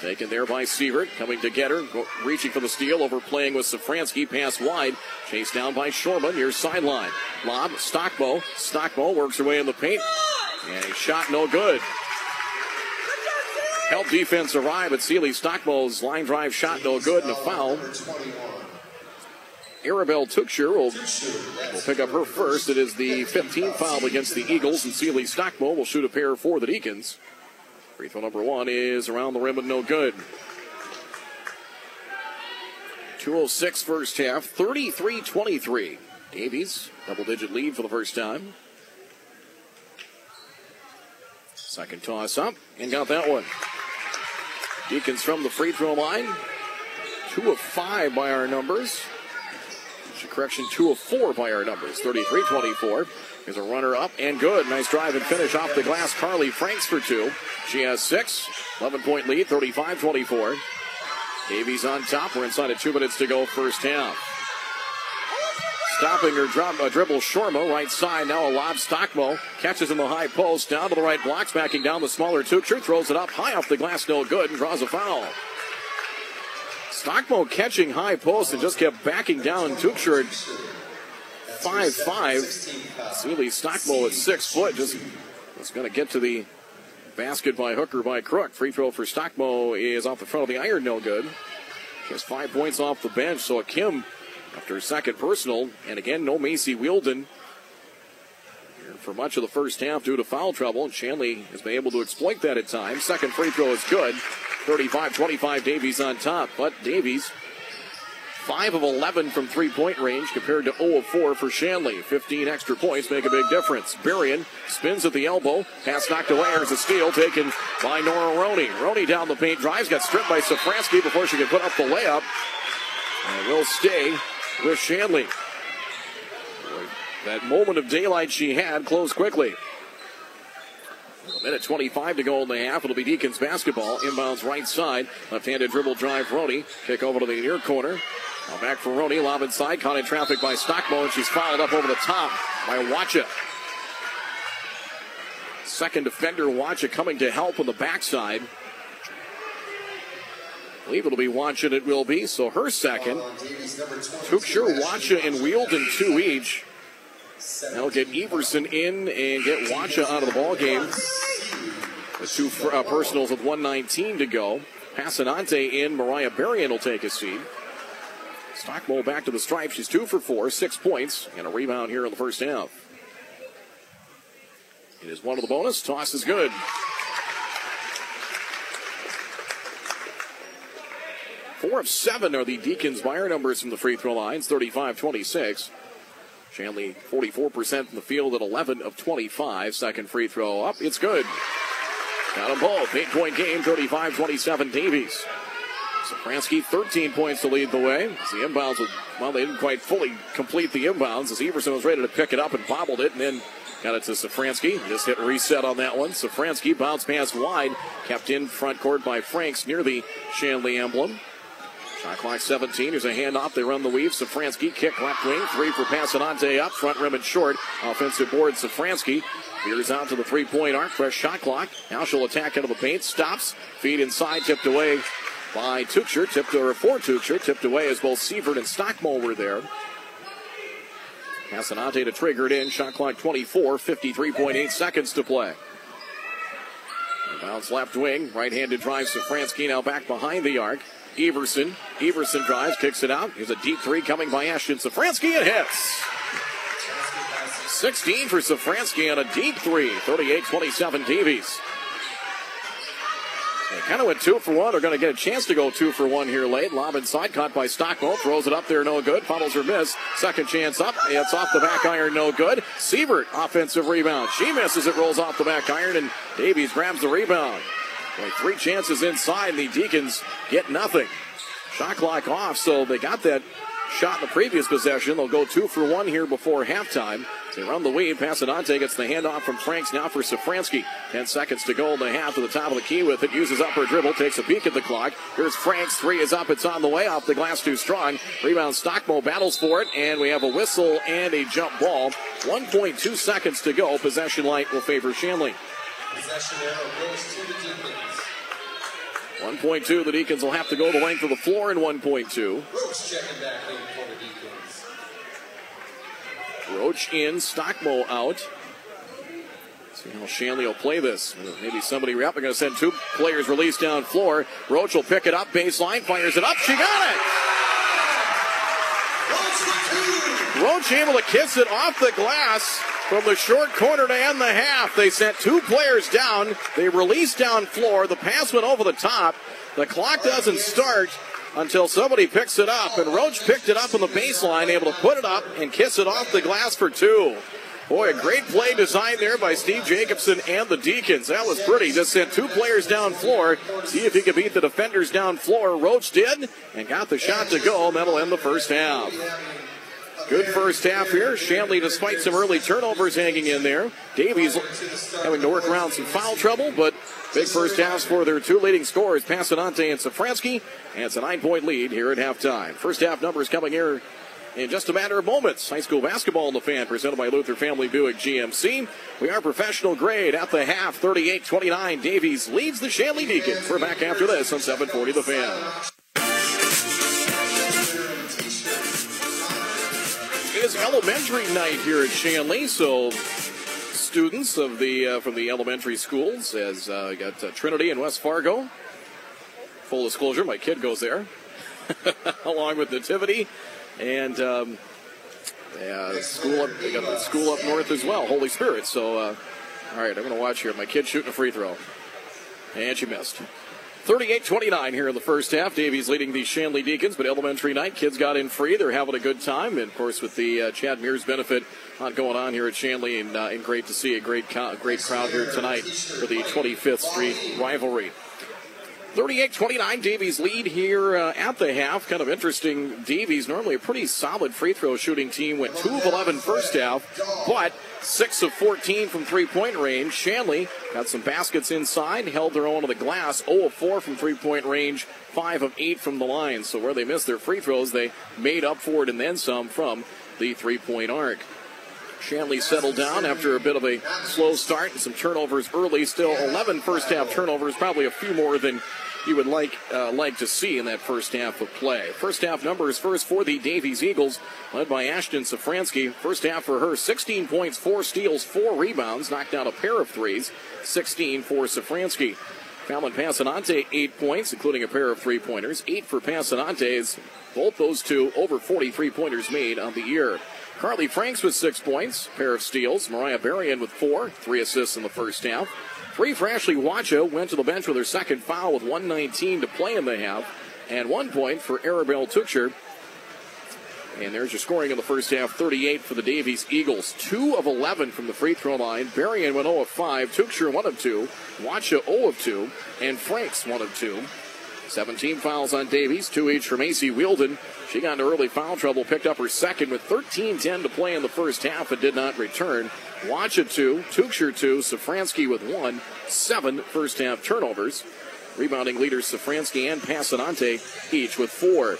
Taken there by Sievert, coming to get her, reaching for the steal, overplaying with Safransky, pass wide, chased down by Shorman near sideline. Lob, Stockmo. Stockmo works her way in the paint, and a shot no good. Help defense arrive, but Sealy Stockmo's line drive shot no good, and a foul. Arabelle Tuchscher will, will pick up her first. It is the 15th foul against the Eagles, and Sealy Stockmo will shoot a pair for the Deacons. Free throw number one is around the rim and no good. 206 first half, 33 23. Davies, double digit lead for the first time. Second toss up and got that one. Deacons from the free throw line. Two of five by our numbers. Correction, two of four by our numbers. 33 24. Here's a runner up and good. Nice drive and finish off the glass. Carly Franks for two. She has six. 11 point lead, 35 24. Davies on top. We're inside of two minutes to go, first half. Stopping her drop, uh, dribble Shorma, right side. Now a lob Stockmo. Catches in the high post. Down to the right blocks. Backing down the smaller Tuchscher. Throws it up high off the glass. No good. And draws a foul. Stockmo catching high post and just kept backing down. Tuchscher 5 5. Sealy Stockmo at 6 foot. Just was going to get to the basket by Hooker by Crook. Free throw for Stockmo is off the front of the iron. No good. She has five points off the bench. So Kim after second personal. And again, no Macy Wielden for much of the first half due to foul trouble. And Shanley has been able to exploit that at times. Second free throw is good. 35 25 Davies on top. But Davies, 5 of 11 from three point range compared to 0 of 4 for Shanley. 15 extra points make a big difference. Berrien spins at the elbow. Pass knocked away. There's a steal taken by Nora Roney. Roney down the paint drives, got stripped by Safransky before she could put up the layup. And will stay with Shanley. That moment of daylight she had closed quickly. A minute 25 to go in the half. It'll be Deacons basketball. Inbounds right side. Left-handed dribble drive Roney. Kick over to the near corner. Now back for Roney. Lob inside. Caught in traffic by Stockmo, and she's fouled up over the top by Wacha. Second defender, Wacha, coming to help on the backside. I believe it'll be Wacha, it will be. So her second. Tuchscher, Wacha, and Wielden two each. Now get Everson in and get Wacha out of the ball game. The two uh, personals with 119 to go. Passanante in. Mariah Berrien will take a seat. Stockmo back to the stripe. She's two for four, six points, and a rebound here in the first half. It is one of the bonus. Toss is good. Four of seven are the Deacons Meyer numbers from the free throw lines, 35 26. Shanley 44% from the field at 11 of 25. Second free throw up. It's good. Got them both. Eight point game, 35 27 Davies. Safransky 13 points to lead the way. As the inbounds, was, well, they didn't quite fully complete the inbounds as Everson was ready to pick it up and bobbled it and then got it to Safransky. Just hit reset on that one. Safransky bounce pass wide, kept in front court by Franks near the Shanley emblem. Shot clock 17. Here's a handoff. They run the weave. Safransky kick left wing. Three for Passanante up. Front rim and short. Offensive board. Safransky veers out to the three point arc. Fresh shot clock. Now she'll attack into the paint. Stops. Feed inside. Tipped away by Tuchscher. Tipped over for Tuchscher. Tipped away as both Sievert and Stockmo were there. Passanante to trigger it in. Shot clock 24. 53.8 seconds to play. Bounce left wing. Right handed drive. Safransky now back behind the arc. Everson. Everson drives, kicks it out. Here's a deep three coming by Ashton Safransky and hits. 16 for Safransky on a deep three. 38 27 Davies. They kind of went two for one. They're going to get a chance to go two for one here late. Lob inside, caught by Stockmo. Throws it up there, no good. Funnels her miss. Second chance up. It's off the back iron, no good. Sievert, offensive rebound. She misses it, rolls off the back iron, and Davies grabs the rebound. Only three chances inside. The Deacons get nothing. Shot clock off, so they got that shot in the previous possession. They'll go two for one here before halftime. They run the weave. Passanante gets the handoff from Franks now for Safransky. Ten seconds to go in the half to the top of the key with it. Uses up her dribble. Takes a peek at the clock. Here's Franks. Three is up. It's on the way. Off the glass too strong. Rebound Stockmo battles for it. And we have a whistle and a jump ball. 1.2 seconds to go. Possession light will favor Shanley. Possession arrow goes to the Deacons. 1.2. The Deacons will have to go the length of the floor in 1.2. Roach checking back in for the Deacons. Roach in, Stockmo out. See how Shanley will play this. Maybe somebody up. They're going to send two players released down floor. Roach will pick it up, baseline, fires it up. She got it! Roach with two. Roach able to kiss it off the glass from the short corner to end the half. They sent two players down. They released down floor. The pass went over the top. The clock doesn't start until somebody picks it up. And Roach picked it up on the baseline, able to put it up and kiss it off the glass for two. Boy, a great play designed there by Steve Jacobson and the Deacons. That was pretty. Just sent two players down floor. See if he could beat the defenders down floor. Roach did and got the shot to go. That'll end the first half. Good first half here. Shanley, despite some early turnovers hanging in there. Davies having to work around some foul trouble, but big first halves for their two leading scorers, Passanante and Safransky. And it's a nine point lead here at halftime. First half numbers coming here in just a matter of moments. High school basketball in the fan presented by Luther Family Buick GMC. We are professional grade at the half, 38 29. Davies leads the Shanley Deacons. We're back after this on 740 The Fan. Is elementary night here at Shanley, so students of the uh, from the elementary schools as uh, got uh, Trinity and West Fargo. Full disclosure, my kid goes there, along with Nativity, and um, yeah, school up. They got the school up north as well, Holy Spirit. So, uh, all right, I'm going to watch here. My kid shooting a free throw, and she missed. 38-29 here in the first half. Davies leading the Shanley Deacons, but elementary night, kids got in free. They're having a good time, and of course with the uh, Chad Mears benefit not going on here at Shanley, and, uh, and great to see a great co- great crowd here tonight for the 25th Street rivalry. 38-29, Davies lead here uh, at the half. Kind of interesting. Davies, normally a pretty solid free throw shooting team, went 2 of 11 first half, but 6 of 14 from three-point range. Shanley got some baskets inside, held their own on the glass, 0 of 4 from three-point range, 5 of 8 from the line. So where they missed their free throws, they made up for it and then some from the three-point arc. Shanley settled down after a bit of a slow start and some turnovers early. Still 11 first half turnovers, probably a few more than you would like uh, like to see in that first half of play. First half numbers first for the Davies Eagles, led by Ashton Safransky. First half for her, 16 points, 4 steals, 4 rebounds, knocked down a pair of threes, 16 for Safransky. Fallon Passanante, 8 points, including a pair of three pointers. 8 for Passanante's. Both those two over 43 pointers made on the year. Carly Franks with six points, pair of steals. Mariah Berrien with four, three assists in the first half. Three for Ashley went to the bench with her second foul with 119 to play in the half. And one point for Arabelle Tuchscher. And there's your scoring in the first half 38 for the Davies Eagles. 2 of 11 from the free throw line. Berrien went 0 of 5. Tuchscher 1 of 2. Wacha 0 of 2. And Franks 1 of 2. 17 fouls on Davies, two each from AC Wielden. She got into early foul trouble, picked up her second with 13-10 to play in the first half and did not return. Wacha two, Tuchscher two, Safransky with one, seven first half turnovers. Rebounding leaders Safransky and Passanante each with four.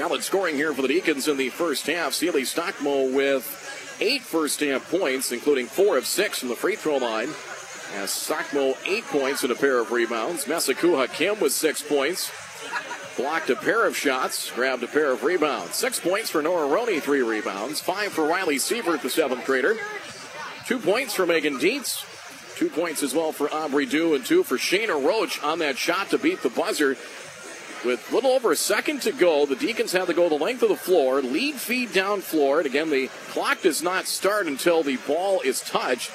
Valid scoring here for the Deacons in the first half. Sealy Stockmo with eight first half points, including four of six from the free throw line. As Stockmo eight points and a pair of rebounds. Mesaku Hakim with six points. Blocked a pair of shots, grabbed a pair of rebounds. Six points for Nora Roney, three rebounds. Five for Riley Sievert, the seventh grader. Two points for Megan Dietz. Two points as well for Aubrey Dew, and two for Shayna Roach on that shot to beat the buzzer. With little over a second to go, the Deacons have to go the length of the floor, lead feed down floor, and again, the clock does not start until the ball is touched.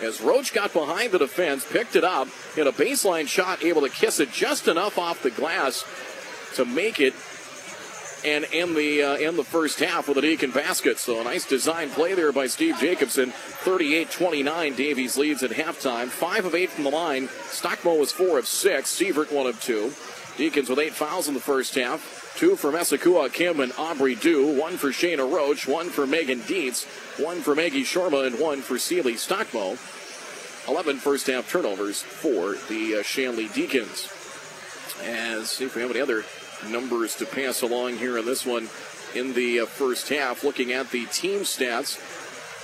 As Roach got behind the defense, picked it up, hit a baseline shot, able to kiss it just enough off the glass to make it and end the uh, end the first half with a Deacon basket. So a nice design play there by Steve Jacobson. 38-29, Davies leads at halftime. Five of eight from the line. Stockmo was four of six. Sievert one of two. Deacons with eight fouls in the first half. Two for Mesaku Hakim and Aubrey Dew. One for Shayna Roach. One for Megan Dietz. One for Maggie Shorma And one for Sealy Stockmo. 11 first half turnovers for the uh, Shanley Deacons. As see if we have any other numbers to pass along here in this one in the uh, first half. Looking at the team stats.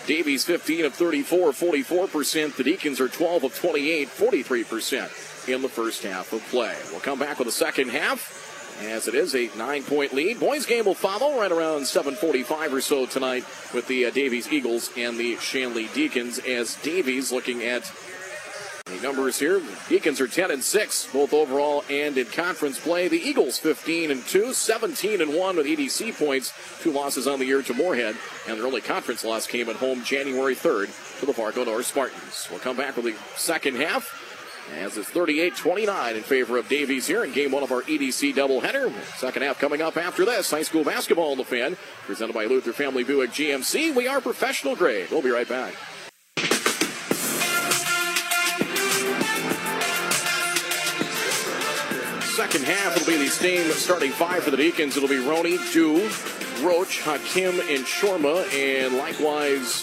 Davies 15 of 34, 44%. The Deacons are 12 of 28, 43% in the first half of play. We'll come back with the second half as it is a nine-point lead. Boys game will follow right around 7:45 or so tonight with the uh, Davies Eagles and the Shanley Deacons. As Davies looking at the numbers here, Deacons are 10 and 6 both overall and in conference play. The Eagles 15 and 2, 17 and 1 with EDC points. Two losses on the year to Moorhead, and their only conference loss came at home January 3rd to the Fargo North Spartans. We'll come back with the second half. As it's 38-29 in favor of Davies here in game one of our EDC doubleheader. Second half coming up after this. High school basketball in the fan. Presented by Luther Family Buick GMC. We are professional grade. We'll be right back. Second half will be the same starting five for the Deacons. It'll be Roney, Dew, Roach, Hakim, and Shorma. And likewise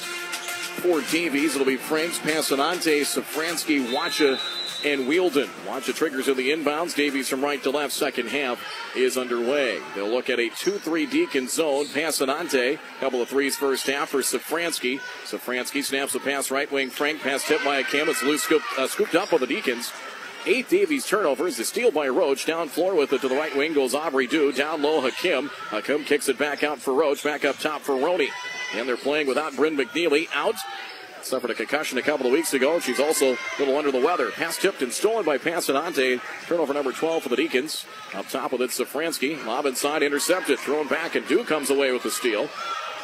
for Davies, it'll be Franks, Passanante, Safransky, Wacha, and Wielden. Watch the triggers of the inbounds. Davies from right to left. Second half is underway. They'll look at a 2-3 Deacon zone. Passanante. Couple of threes first half for Safransky. Safransky snaps the pass right wing. Frank pass tipped by a cam. It's loose uh, scooped up by the Deacons. Eighth Davies turnovers. The steal by Roach. Down floor with it to the right wing goes Aubrey Dew. Down low Hakim. Hakim kicks it back out for Roach. Back up top for Roney. And they're playing without Bryn McNeely. Out Suffered a concussion a couple of weeks ago. She's also a little under the weather. Pass tipped and stolen by Passanante. Turnover number 12 for the Deacons. Up top with it, Safransky. Lob inside, intercepted. Thrown back, and Dew comes away with the steal.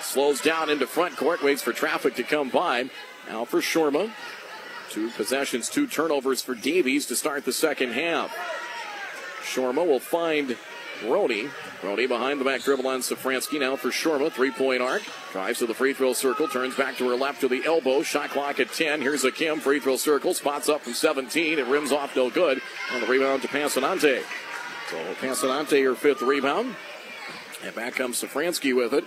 Slows down into front court, waits for traffic to come by. Now for Shorma. Two possessions, two turnovers for Davies to start the second half. Shorma will find Roney. Roney behind the back dribble on Safransky now for Shorma. Three point arc. Drives to the free throw circle. Turns back to her left to the elbow. Shot clock at 10. Here's Hakim. Free throw circle. Spots up from 17. It rims off no good. On the rebound to Passanante. So Passanante, her fifth rebound. And back comes Safransky with it.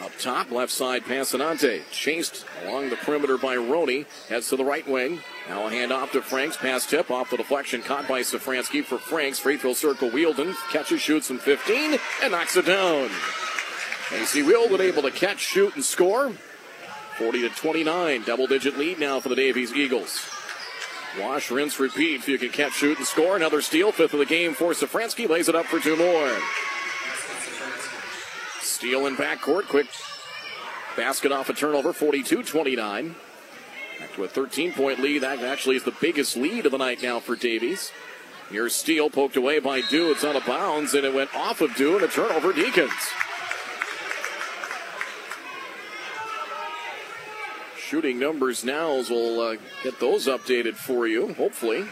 Up top, left side, Passanante. Chased along the perimeter by Roney. Heads to the right wing. Now a hand off to Franks. Pass tip off the deflection. Caught by Safransky for Franks. Free throw circle. Wielden catches, shoots from 15 and knocks it down. AC Wielden able to catch, shoot, and score. 40 to 29. Double digit lead now for the Davies Eagles. Wash, rinse, repeat. If you can catch, shoot, and score. Another steal. Fifth of the game for Safransky. Lays it up for two more. Steal in backcourt. Quick basket off a turnover. 42 29. Back to a 13 point lead. That actually is the biggest lead of the night now for Davies. Here's Steele poked away by Dew. It's out of bounds, and it went off of Dew, and a turnover, Deacons. Shooting numbers now, as we'll uh, get those updated for you, hopefully.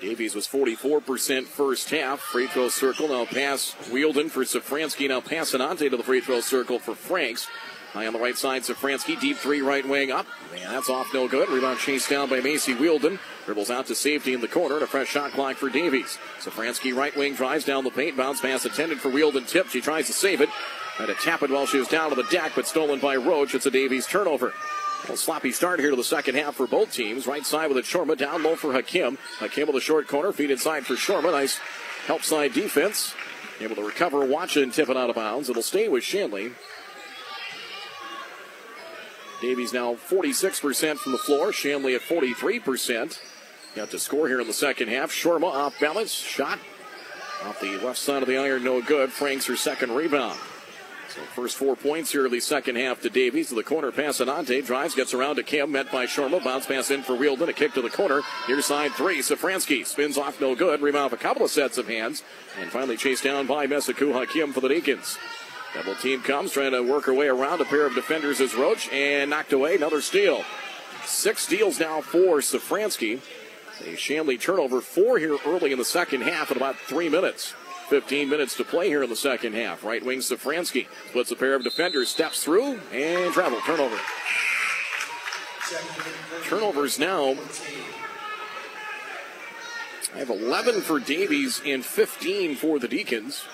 Davies was 44% first half. Free throw circle. Now pass Wielden for Safransky. Now Passanante to the free throw circle for Franks. High on the right side, Safransky, deep three, right wing up. Man, that's off no good. Rebound chased down by Macy Wielden. Dribbles out to safety in the corner and a fresh shot clock for Davies. Safransky, right wing, drives down the paint. Bounce pass intended for Wielden. Tip. She tries to save it. Had to tap it while she was down to the deck, but stolen by Roach. It's a Davies turnover. A sloppy start here to the second half for both teams. Right side with a Shorma, down low for Hakim. Hakim with a short corner, feed inside for Shorma. Nice help side defense. Able to recover, watch it, and tip it out of bounds. It'll stay with Shanley. Davies now 46% from the floor. Shanley at 43%. Got to score here in the second half. Shorma off balance. Shot off the left side of the iron. No good. Franks her second rebound. So first four points here in the second half to Davies. To the corner pass. Anante drives, gets around to Kim. Met by Shorma. Bounce pass in for Wielden. A kick to the corner. Near side three. Safransky spins off. No good. Rebound a couple of sets of hands. And finally chased down by Mesaku Hakim for the Deacons. Double team comes, trying to work her way around a pair of defenders as Roach, and knocked away. Another steal. Six steals now for Safransky. A Shanley turnover, four here early in the second half in about three minutes. 15 minutes to play here in the second half. Right wing Safransky splits a pair of defenders, steps through, and travel. Turnover. Turnovers now I have 11 for Davies and 15 for the Deacons.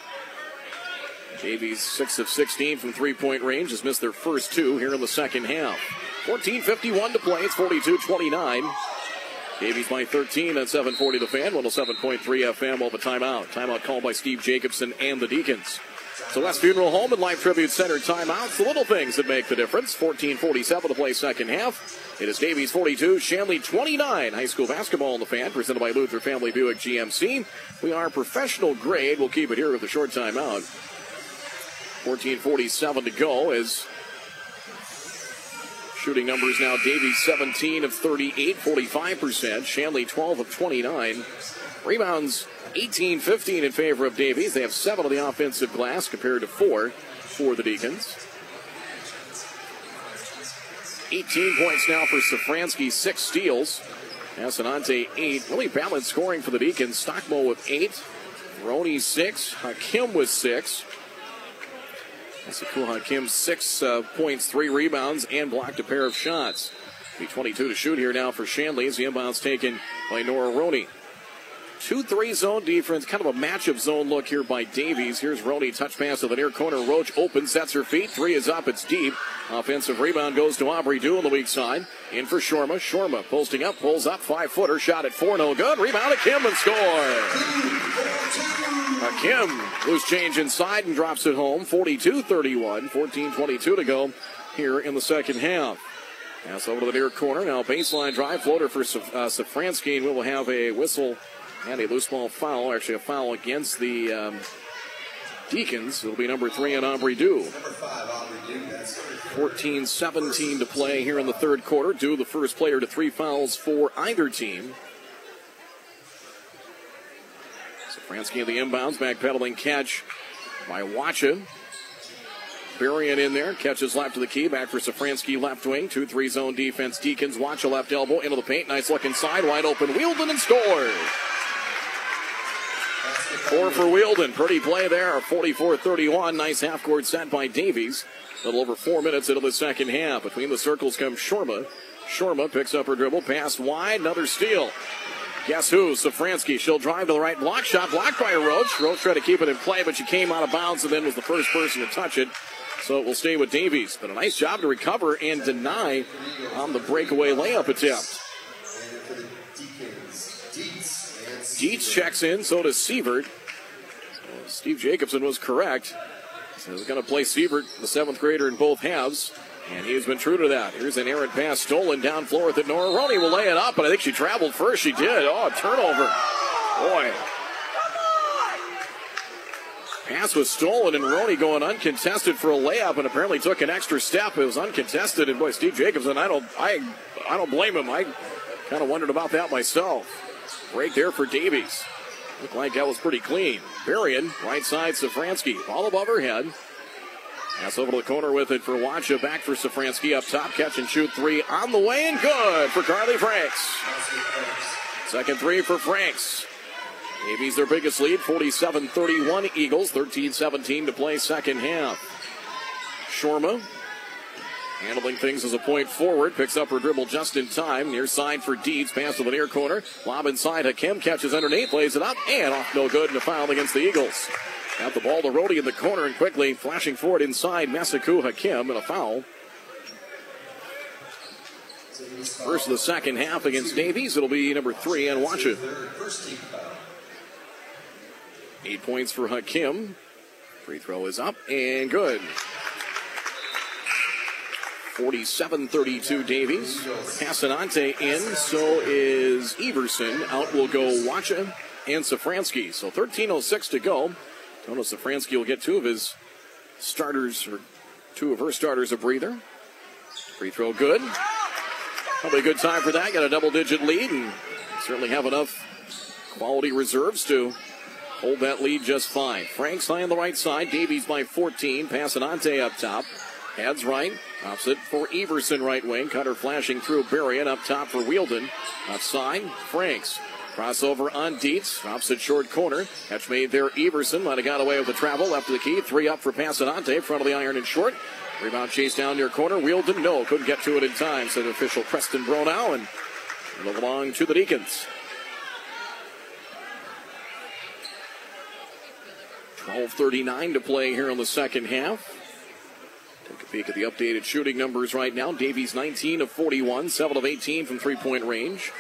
Davies, 6 of 16 from three point range, has missed their first two here in the second half. 14.51 to play. It's 42 29. Davies by 13 at 740 the fan, 107.3 FM All the timeout. Timeout called by Steve Jacobson and the Deacons. So West Funeral Home and Life Tribute Center timeouts, the little things that make the difference. 14.47 to play second half. It is Davies 42, Shanley 29. High school basketball in the fan, presented by Luther Family Buick GMC. We are professional grade. We'll keep it here with a short timeout. 14.47 to go as Shooting numbers now Davies 17 of 38, 45%. Shanley 12 of 29. Rebounds 18 15 in favor of Davies. They have seven on the offensive glass compared to four for the Deacons. 18 points now for Safransky, six steals. Passanante, eight. Really balanced scoring for the Deacons. Stockmo with eight. Roney, six. Hakim with six. Asakul Hakim, six uh, points, three rebounds, and blocked a pair of shots. Be 22 to shoot here now for Shanley the inbounds taken by Nora Roney. 2 3 zone defense, kind of a matchup zone look here by Davies. Here's Roney, touch pass to the near corner. Roach open, sets her feet. Three is up, it's deep. Offensive rebound goes to Aubrey Dew on the weak side. In for Shorma. Shorma posting up, pulls up, five footer, shot at four, no good. Rebound to Kim and score. Kim, loose change inside and drops it home. 42 31, 14 22 to go here in the second half. Pass over to the near corner. Now baseline drive floater for uh, Safransky, and we will have a whistle and a loose ball foul. Actually, a foul against the um, Deacons. It'll be number three on Aubrey Dew. 14 17 to play here in the third quarter. Dew, the first player to three fouls for either team. Safransky of the inbounds, backpedaling catch by Wacha. Berrien in there, catches left to the key, back for Safransky, left wing, 2 3 zone defense. Deacons, watch a left elbow into the paint, nice look inside, wide open. Wielden and scores. Four for Wielden, pretty play there, 44 31. Nice half court set by Davies. A little over four minutes into the second half. Between the circles comes Shorma. Shorma picks up her dribble, pass wide, another steal. Guess who? Safransky. She'll drive to the right block shot, blocked by Roach. Roach tried to keep it in play, but she came out of bounds and then was the first person to touch it. So it will stay with Davies. But a nice job to recover and deny on the breakaway layup attempt. Dietz checks in, so does Sievert. Steve Jacobson was correct. He's going to play Sievert, the seventh grader, in both halves. And he's been true to that. Here's an errant pass stolen down floor that Nora Roney will lay it up, but I think she traveled first. She did. Oh, turnover. Boy. Pass was stolen, and Roney going uncontested for a layup, and apparently took an extra step. It was uncontested, and boy, Steve Jacobson, I don't, I, I don't blame him. I kind of wondered about that myself. Break there for Davies. Looked like that was pretty clean. Berrien, right side, Safransky, ball above her head. Pass over to the corner with it for Wacha. Back for Safransky up top. Catch and shoot three on the way and good for Carly Franks. Second three for Franks. Davies their biggest lead, 47 31 Eagles, 13 17 to play second half. Shorma handling things as a point forward, picks up her dribble just in time. Near side for Dietz, pass to the near corner. Lob inside, Hakim catches underneath, lays it up, and off no good, and a foul against the Eagles. Got the ball to Roney in the corner and quickly flashing forward inside Mesaku Hakim and a foul. First of the second half against Davies. It'll be number three and watch it. Eight points for Hakim. Free throw is up and good. 47 32 Davies. Passanante in, so is Everson. Out will go Wacha and Safransky. So 13.06 to go. Notice Safransky will get two of his starters, or two of her starters, a breather. Free throw good. Probably a good time for that. Got a double digit lead and certainly have enough quality reserves to hold that lead just fine. Franks high on the right side. Davies by 14. Passanante up top. Heads right. Opposite for Everson right wing. Cutter flashing through Berrien up top for Wielden. Outside, Franks. Crossover on Dietz. opposite short corner. Catch made there. Everson might have got away with the travel. Left to the key. Three up for Passanante. Front of the iron and short. Rebound chase down near corner. Wheeled to no. Couldn't get to it in time. Said official Preston Bronow and it'll belong to the Deacons. 12.39 to play here in the second half. Take a peek at the updated shooting numbers right now. Davies 19 of 41, 7 of 18 from three point range.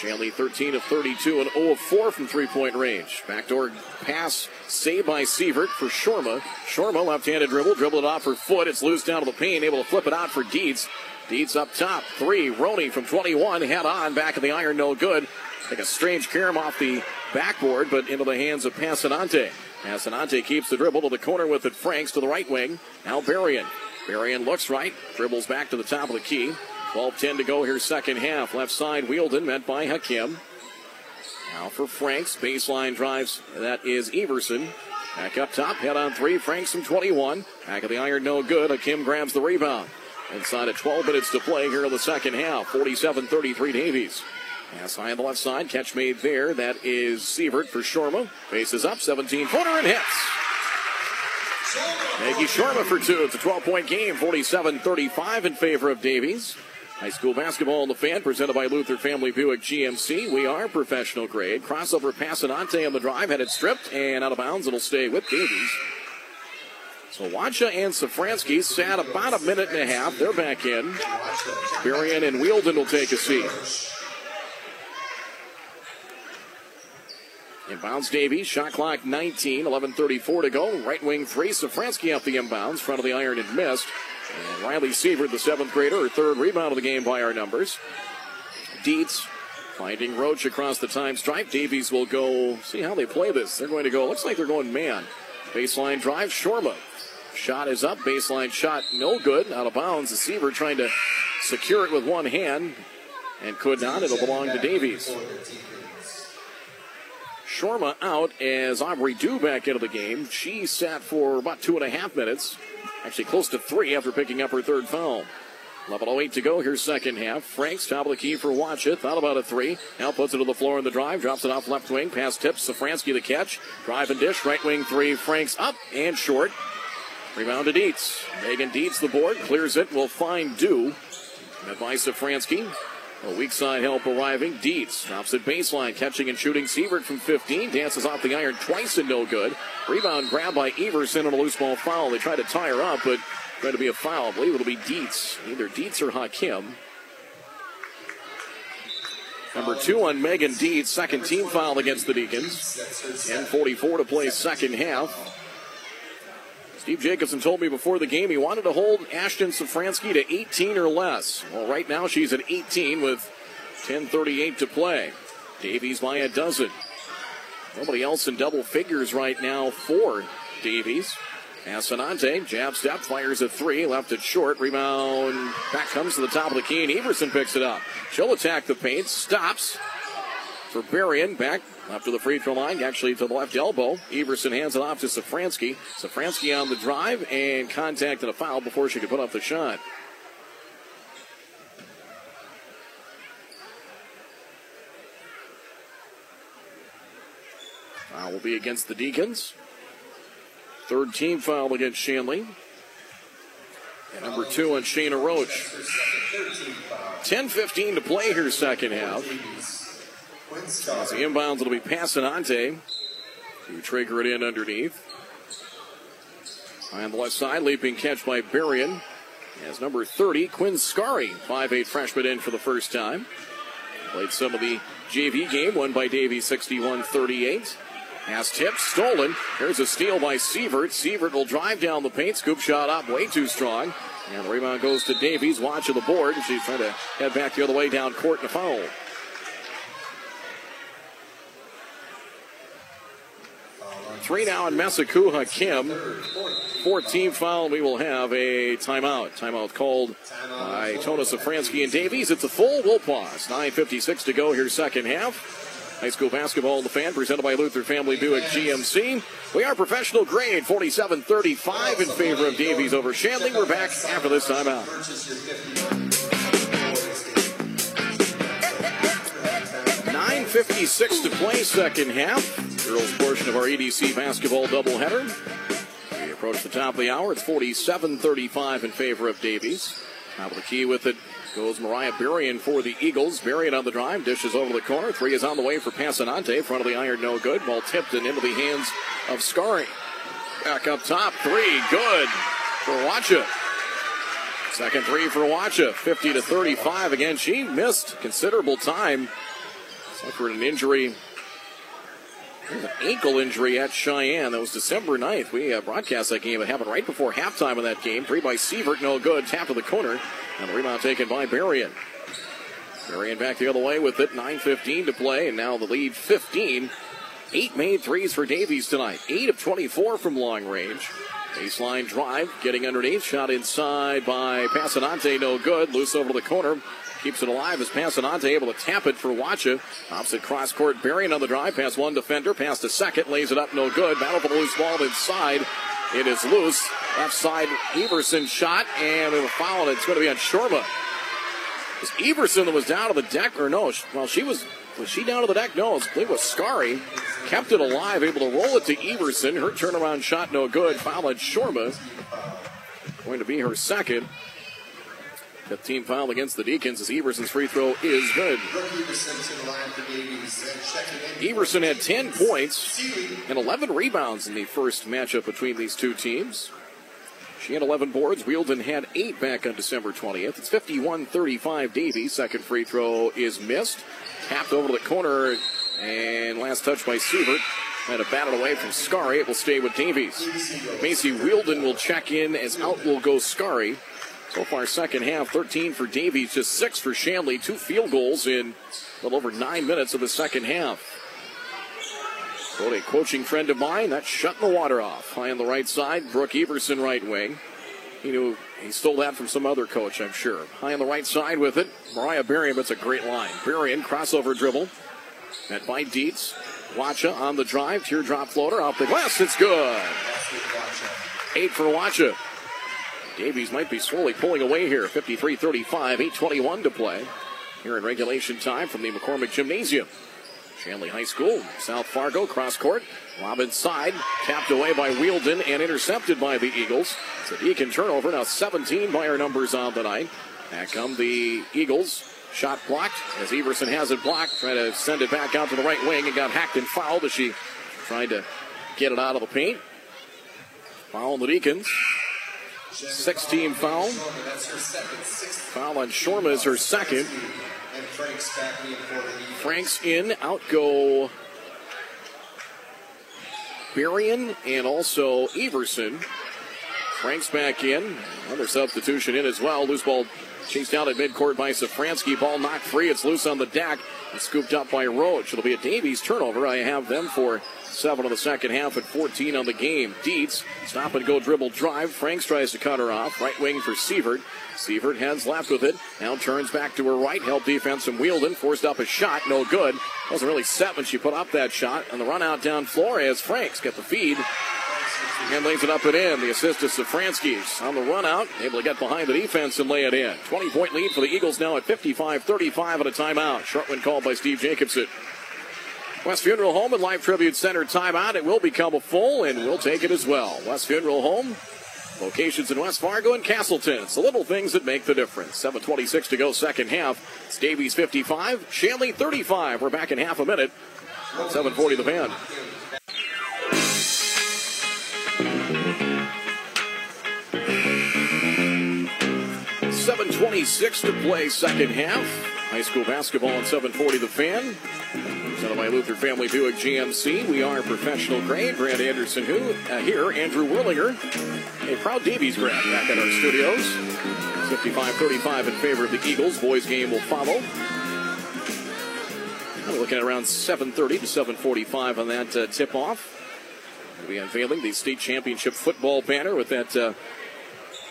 Shanley 13 of 32 and 0 of 4 from three point range. Backdoor pass saved by Sievert for Shorma. Shorma left handed dribble, dribbled it off her foot. It's loose down to the paint, able to flip it out for Dietz. Dietz up top. Three. Roney from 21. Head on. Back of the iron. No good. Like a strange carom off the backboard, but into the hands of Passanante. Passanante keeps the dribble to the corner with it. Franks to the right wing. Now. Berrien looks right. Dribbles back to the top of the key. 12-10 to go here, second half. Left side, Wheeldon met by Hakim. Now for Franks. Baseline drives. That is Everson. Back up top. Head on three. Franks from 21. Back of the iron. No good. Hakim grabs the rebound. Inside of 12 minutes to play here in the second half. 47-33 Davies. Pass high on the left side. Catch made there. That is Sievert for Shorma. Faces up. 17 footer and hits. Maggie Shorma for two. It's a 12 point game. 47 35 in favor of Davies. High school basketball in the fan presented by Luther Family Buick GMC. We are professional grade. Crossover Passanante on the drive. Had it stripped and out of bounds. It'll stay with Davies. So Wacha and Safransky sat about a minute and a half. They're back in. Berrien and Wheeldon will take a seat. Inbounds Davies. Shot clock 19. 11.34 to go. Right wing three. Safransky off the inbounds. Front of the iron and missed. And Riley Sievert, the seventh grader, third rebound of the game by our numbers. Dietz finding Roach across the time stripe. Davies will go see how they play this. They're going to go. Looks like they're going man. Baseline drive. Shorma. Shot is up. Baseline shot no good. Out of bounds. The Sievert trying to secure it with one hand and could not. It'll belong to Davies. Shorma out as Aubrey Dew back into the game. She sat for about two and a half minutes. Actually, close to three after picking up her third foul. 11.08 to go here, second half. Franks, top of the key for Wacha. Thought about a three. Now puts it to the floor in the drive. Drops it off left wing. Pass tips. Safransky the catch. Drive and dish. Right wing three. Franks up and short. Rebound to Dietz. Megan Dietz the board. Clears it. Will find Dew. Met by Safransky. A weak side help arriving. Dietz drops it baseline, catching and shooting. Sievert from 15 dances off the iron twice and no good. Rebound grabbed by Everson on a loose ball foul. They try to tie her up, but going to be a foul. I believe it'll be Dietz, either Dietz or Hakim. Number two on Megan Dietz, second team foul against the Deacons. 10:44 to play second half. Steve Jacobson told me before the game he wanted to hold Ashton Safransky to 18 or less. Well, right now she's at 18 with 10:38 to play. Davies by a dozen. Nobody else in double figures right now for Davies. Passanante, jab step, fires a three, left it short, rebound, back comes to the top of the key, and Everson picks it up. She'll attack the paint, stops for Berrien, back to the free throw line, actually to the left elbow. Everson hands it off to Safransky. Safransky on the drive and contacted a foul before she could put up the shot. Foul will be against the Deacons. Third team foul against Shanley. And number two on Shayna Roach. 10-15 to play here second half. As the inbounds will be passing Passanante to trigger it in underneath. On the left side, leaping catch by Berrien. As number 30, Quinn Scary, 5'8 freshman in for the first time. Played some of the JV game, won by Davy 61 38. Pass tip, stolen. There's a steal by Sievert. Sievert will drive down the paint. Scoop shot up, way too strong. And the rebound goes to Davies. Watching the board. and She's trying to head back the other way down court and a foul. Three now on Mesaku Hakim. 14 foul. We will have a timeout. Timeout called by Tona Safransky and Davies. It's a full. We'll pause. 9.56 to go here, second half. High school basketball in the fan presented by Luther Family Buick GMC. We are professional grade 47 35 in favor of Davies over Shanley. We're back after this timeout. 9.56 to play, second half. Girls portion of our EDC basketball doubleheader. We approach the top of the hour. It's 47 35 in favor of Davies. Top of the key with it goes Mariah Berrien for the Eagles. Berrien on the drive, dishes over the corner. Three is on the way for Passanante. Front of the iron, no good. Ball tipped and into the hands of Scary. Back up top, three, good for Wacha. Second three for Wacha, 50 to 35. Again, she missed considerable time. Suffered an injury, ankle injury at Sheyenne. That was December 9th. We uh, broadcast that game. It happened right before halftime of that game. Three by Sievert, no good. Tap to the corner. And the rebound taken by Berrien. Berrien back the other way with it. 9.15 to play, and now the lead 15. Eight made threes for Davies tonight. Eight of 24 from long range. Baseline drive, getting underneath. Shot inside by Passanante, no good. Loose over to the corner. Keeps it alive as Passanante able to tap it for Wacha. Opposite cross court, Berrien on the drive. Past one defender, past a second, lays it up, no good. Battle for the loose ball inside. It is loose. Left side, Everson shot, and with a foul, it's going to be on Shorma. Was Everson that was down to the deck, or no? Well, she was was she down to the deck? No, I believe it was Scary. Kept it alive, able to roll it to Everson. Her turnaround shot no good. Foul on Shorma. Going to be her second. 15 foul against the Deacons as Everson's free throw is good. Everson had 10 points and 11 rebounds in the first matchup between these two teams. She had 11 boards. Wheeldon had 8 back on December 20th. It's 51 35 Davies. Second free throw is missed. Tapped over to the corner, and last touch by Sievert. Had a batted away from Scary. It will stay with Davies. Macy Wheeldon will check in as out will go Scary. So far, second half, 13 for Davies, just six for Shanley. Two field goals in a little over nine minutes of the second half. Quote a coaching friend of mine, that's shutting the water off. High on the right side, Brooke Everson right wing. He knew he stole that from some other coach, I'm sure. High on the right side with it, Mariah Berrien. That's a great line. Berrien, crossover dribble. Met by Dietz. Wacha on the drive, teardrop floater off the glass. It's good. Eight for Wacha. Davies might be slowly pulling away here. 53 35, 8.21 to play here in regulation time from the McCormick Gymnasium. Shanley High School, South Fargo, cross court. Lob inside, tapped away by Wheeldon and intercepted by the Eagles. It's a Deacon turnover, now 17 by our numbers on the night. Back come the Eagles. Shot blocked as Everson has it blocked. Trying to send it back out to the right wing and got hacked and fouled as she tried to get it out of the paint. Foul on the Deacons. 16 foul. Foul on Shorma is her second. Franks in, out go Berrien and also Everson. Franks back in. Another substitution in as well. Loose ball chased out at midcourt by Safransky. Ball knocked free. It's loose on the deck. It's scooped up by Roach. It'll be a Davies turnover. I have them for seven of the second half at 14 on the game. Dietz, stop and go dribble drive. Franks tries to cut her off. Right wing for Sievert. Sievert heads left with it. Now turns back to her right. Help defense from Wheeldon. Forced up a shot. No good. Wasn't really set when she put up that shot. And the run out down floor as Franks get the feed. And lays it up and in. The assist is Safransky's on the run out. Able to get behind the defense and lay it in. 20 point lead for the Eagles now at 55 35 at a timeout. Short one called by Steve Jacobson. West Funeral Home and Life Tribute Center timeout. It will become a full, and we'll take it as well. West Funeral Home, locations in West Fargo and Casselton. It's the little things that make the difference. 7.26 to go, second half. It's Davies 55, Shanley 35. We're back in half a minute. 7.40 the band. Seven twenty-six to play, second half. High school basketball on 740 the fan. Presented by Luther Family Buick GMC. We are professional grade. Brad Anderson who uh, here. Andrew Whirlinger. A proud Davies grad back at our studios. 55-35 in favor of the Eagles. Boys game will follow. We're looking at around 7.30 to 7.45 on that uh, tip-off. We'll be unveiling the state championship football banner with that uh,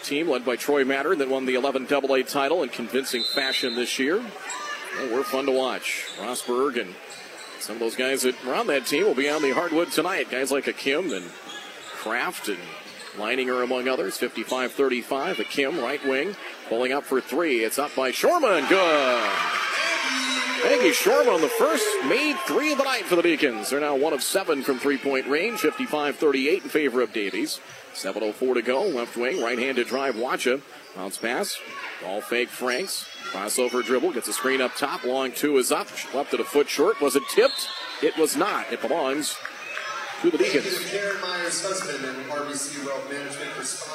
team led by Troy Matter that won the 11 AA title in convincing fashion this year. Well, we're fun to watch. Rosberg and some of those guys that were on that team will be on the hardwood tonight. Guys like Akim and Kraft and Leininger, among others. 55 35. Akim, right wing, pulling up for three. It's up by Shorma. Good. Maggie Shorma on the first made three of the night for the Deacons. They're now one of seven from three point range. 55 38 in favor of Davies. 7.04 to go. Left wing, right handed drive. Wacha. Bounce pass. Ball fake Franks. Crossover dribble. Gets a screen up top. Long two is up. Left it a foot short. Was it tipped? It was not. It belongs to the Deacons.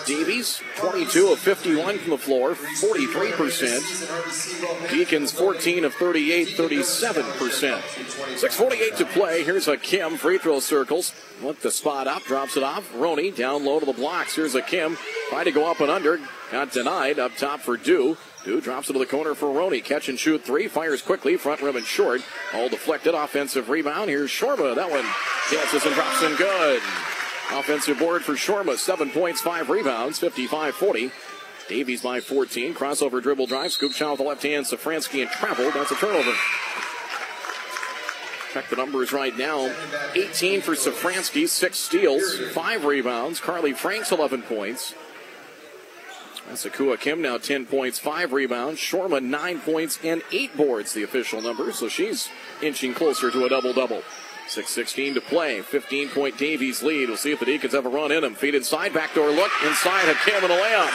Davies, 22 of 51 from the floor, 43%. Deacons, 14 of 38, 37%. 6.48 to play. Here's Hakim, free throw circles. Look the spot up, drops it off. Roney down low to the blocks. Here's Hakim, trying to go up and under. Got denied up top for Dew. Dew drops it to the corner for Roney. Catch and shoot three. Fires quickly. Front rim and short. All deflected. Offensive rebound. Here's Shorma. That one dances and drops in good. Offensive board for Shorma. Seven points, five rebounds. 55 40. Davies by 14. Crossover dribble drive. Scoop shot with the left hand. Safransky and travel. That's a turnover. Check the numbers right now. 18 for Safransky, six steals, five rebounds. Carly Franks, 11 points. That's Akua Kim now 10 points, 5 rebounds. Shorma 9 points and 8 boards, the official number. So she's inching closer to a double double. 6.16 to play. 15 point Davies lead. We'll see if the Deacons have a run in them. Feed inside, backdoor look. Inside, Hakim and a layup.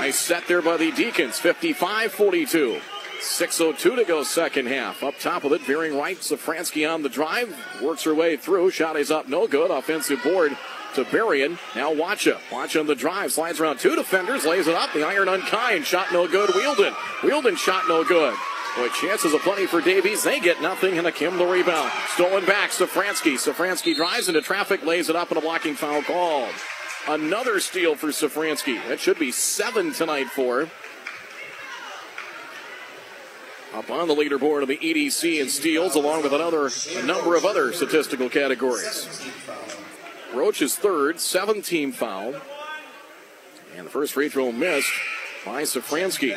Nice set there by the Deacons. 55 42. 6.02 to go, second half. Up top of it, veering right. Safransky on the drive. Works her way through. Shot is up, no good. Offensive board to Berrien. Now Wacha. Wacha on the drive. Slides around two defenders. Lays it up. The iron unkind. Shot no good. Wheeldon. Wheeldon shot no good. Boy, chances of plenty for Davies. They get nothing, and Hakim the rebound. Stolen back. Safransky. Safransky drives into traffic, lays it up, and a blocking foul called. Another steal for Safransky. That should be seven tonight for. Up on the leaderboard of the EDC in steals, along with another a number of other statistical categories. Roach is third, 17 foul. And the first free throw missed by Safransky.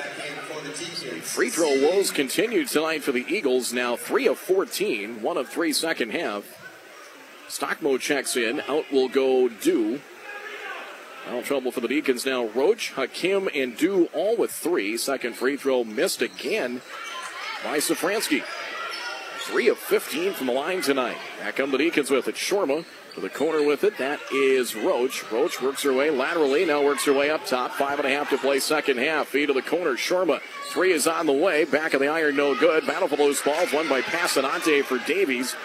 Free throw woes continue tonight for the Eagles, now 3 of 14, 1 of 3 second half. Stockmo checks in, out will go Dew. Foul trouble for the Deacons now. Roach, Hakim, and Dew all with three. Second free throw missed again by Safransky. 3 of 15 from the line tonight. Back come the Deacons with it. Shorma to the corner with it. That is Roach. Roach works her way laterally. Now works her way up top. Five and a half to play second half. Feed to the corner. Shorma. Three is on the way. Back of the iron, no good. Battle for loose balls. Won by Passanante for Davies.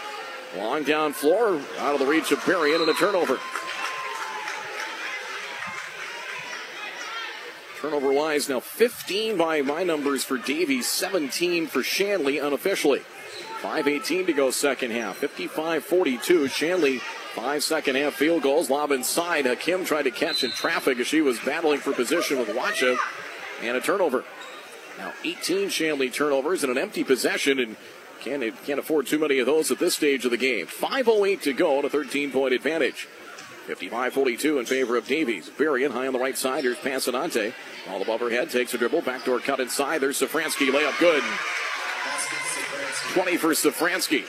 Long down floor. Out of the reach of Berrien and a turnover. Turnover wise now 15 by my numbers for Davies, 17 for Shanley unofficially. 5.18 to go second half. 55 42. Shanley, five second half field goals. Lob inside. Hakim tried to catch in traffic as she was battling for position with Wacha. And a turnover. Now 18 Shanley turnovers and an empty possession. And can't, can't afford too many of those at this stage of the game. 5.08 to go and a 13 point advantage. 55-42 in favor of Davies. Berrien high on the right side. Here's Passanante. All above her head. Takes a dribble. Backdoor cut inside. There's Safransky. Layup good. 20 for Safransky.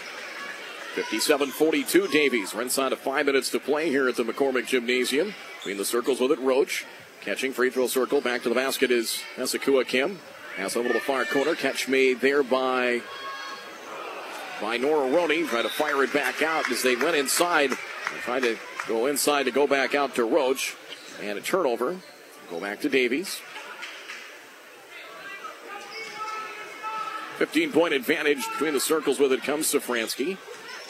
57-42 Davies. We're inside of five minutes to play here at the McCormick Gymnasium. Between the circles with it, Roach. Catching free throw circle. Back to the basket is Esakua Kim. Pass over to the far corner. Catch made there by, by Nora Roney. Try to fire it back out as they went inside. Trying to go inside to go back out to Roach. And a turnover. Go back to Davies. 15 point advantage between the circles with it comes Safransky.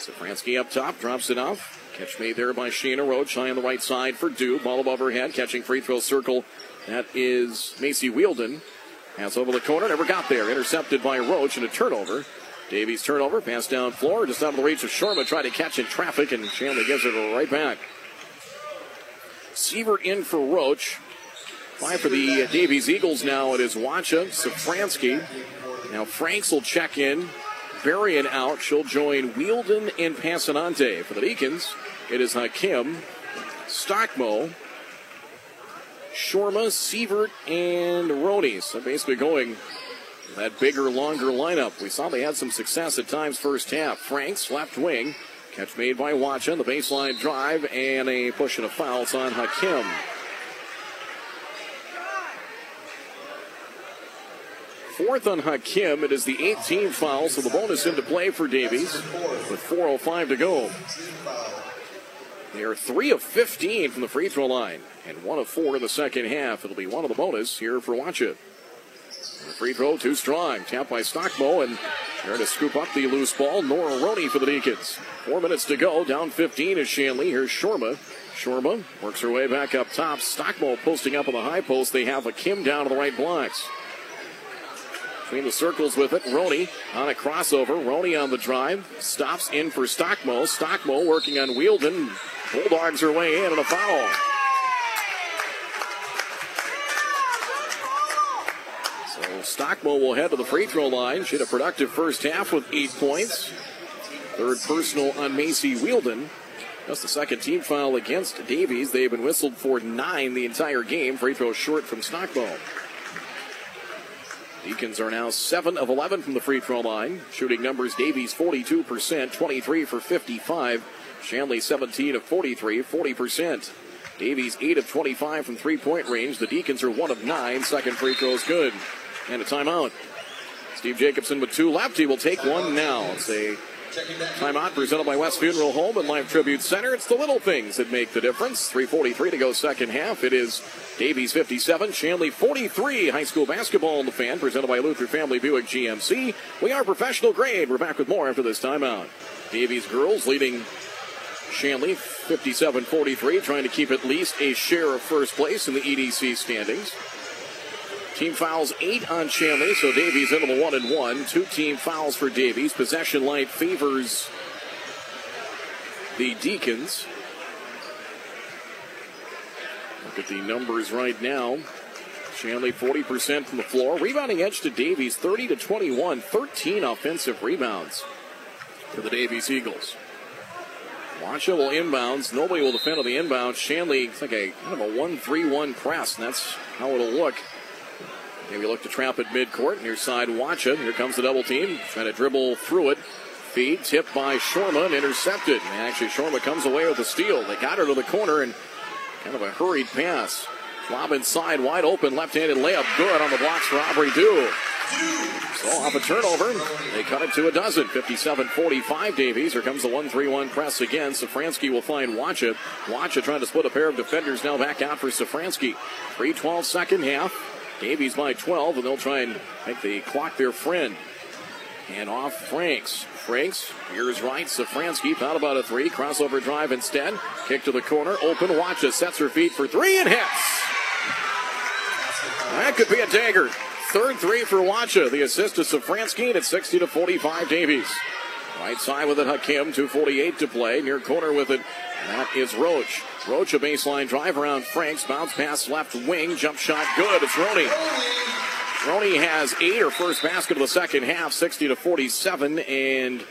Safransky up top, drops it off. Catch made there by Sheena Roach, high on the right side for Dew. Ball above her head, catching free throw circle. That is Macy Wheeldon. Pass over the corner, never got there. Intercepted by Roach and a turnover. Davies turnover, pass down floor, just out of the reach of Shorma. Tried to catch in traffic, and Shanley gives it right back. Sievert in for Roach. Five for the Davies Eagles now. It is Wacha, Safransky. Now Franks will check in. Berrien out. She'll join Wheeldon and Passanante. For the Deacons, it is Hakim, Stockmo, Shorma, Sievert, and Roney. So basically going that bigger, longer lineup. We saw they had some success at times first half. Franks, left wing. Catch made by Wacha. The baseline drive and a push and a foul. It's on Hakim. Fourth on Hakim. It is the 18th foul, so the bonus into play for Davies with 4.05 to go. They are 3 of 15 from the free throw line and 1 of 4 in the second half. It'll be one of the bonus here for Watch It. The free throw too strong. Tapped by Stockmo and there to scoop up the loose ball. Nora Roney for the Deacons. Four minutes to go. Down 15 is Shanley. Here's Shorma. Shorma works her way back up top. Stockmo posting up on the high post. They have Hakim down to the right blocks. Between the circles with it, Roney on a crossover. Roney on the drive. Stops in for Stockmo. Stockmo working on Wielden. Bulldogs her way in and a foul. So Stockmo will head to the free throw line. She had a productive first half with eight points. Third personal on Macy Wielden. That's the second team foul against Davies. They've been whistled for nine the entire game. Free throw short from Stockmo. Deacons are now 7 of 11 from the free throw line. Shooting numbers Davies 42%, 23 for 55. Shanley 17 of 43, 40%. Davies 8 of 25 from three point range. The Deacons are 1 of 9. Second free throw is good. And a timeout. Steve Jacobson with two left. He will take one now. It's a timeout presented by West Funeral Home and Life Tribute Center. It's the little things that make the difference. 3.43 to go second half. It is Davies 57, Shanley 43. High school basketball in the fan presented by Luther Family Buick GMC. We are professional grade. We're back with more after this timeout. Davies girls leading Shanley 57 43, trying to keep at least a share of first place in the EDC standings. Team fouls eight on Shanley, so Davies into the one and one. Two team fouls for Davies. Possession light favors the Deacons. Look at the numbers right now. Shanley 40% from the floor. Rebounding edge to Davies 30 to 21. 13 offensive rebounds for the Davies Eagles. Wacha will inbounds. Nobody will defend on the inbound. Shanley, it's like a kind of a 1 3 1 press, and that's how it'll look. Maybe look to trap at midcourt. Near side, Wacha. Here comes the double team. Trying to dribble through it. Feed tipped by Shorma and intercepted. And actually, Shorma comes away with a steal. They got her to the corner and kind of a hurried pass. Lob inside, wide open, left-handed layup, good on the blocks for Aubrey Dew. So off a turnover, they cut it to a dozen. 57-45 Davies. Here comes the 1-3-1 press again. Safransky will find Wacha. Wacha trying to split a pair of defenders now back out for Safransky. 3-12 second half. Davies by 12, and they'll try and make the clock their friend. And off Franks. Franks, here's right. Safransky found about a three. Crossover drive instead. Kick to the corner. Open. Wacha sets her feet for three and hits. That could be a dagger. Third three for Wacha. The assist to Safransky, and it's 60 to 45 Davies. Right side with it, Hakim. 248 to play. Near corner with it. That is Roach. Roach a baseline drive around Franks. Bounce pass left wing. Jump shot good. It's Roney. Roney has eight, her first basket of the second half, 60 to 47, and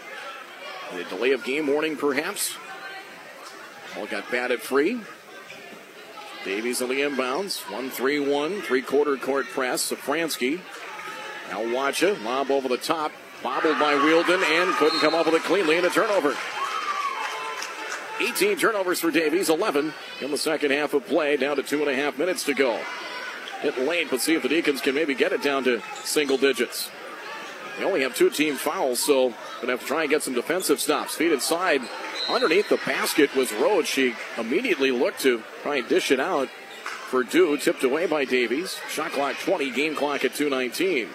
a delay of game warning perhaps. All got batted free. Davies on the inbounds. 1 3 1, three quarter court press. Safransky. Now watch it. Lob over the top. Bobbled by Wielden and couldn't come up with it cleanly in a turnover. 18 turnovers for Davies, 11 in the second half of play, down to two and a half minutes to go. Hit late, but see if the Deacons can maybe get it down to single digits. They only have two team fouls, so gonna have to try and get some defensive stops. Feet inside, underneath the basket was Rhodes. She immediately looked to try and dish it out for Dew, tipped away by Davies. Shot clock 20, game clock at 219.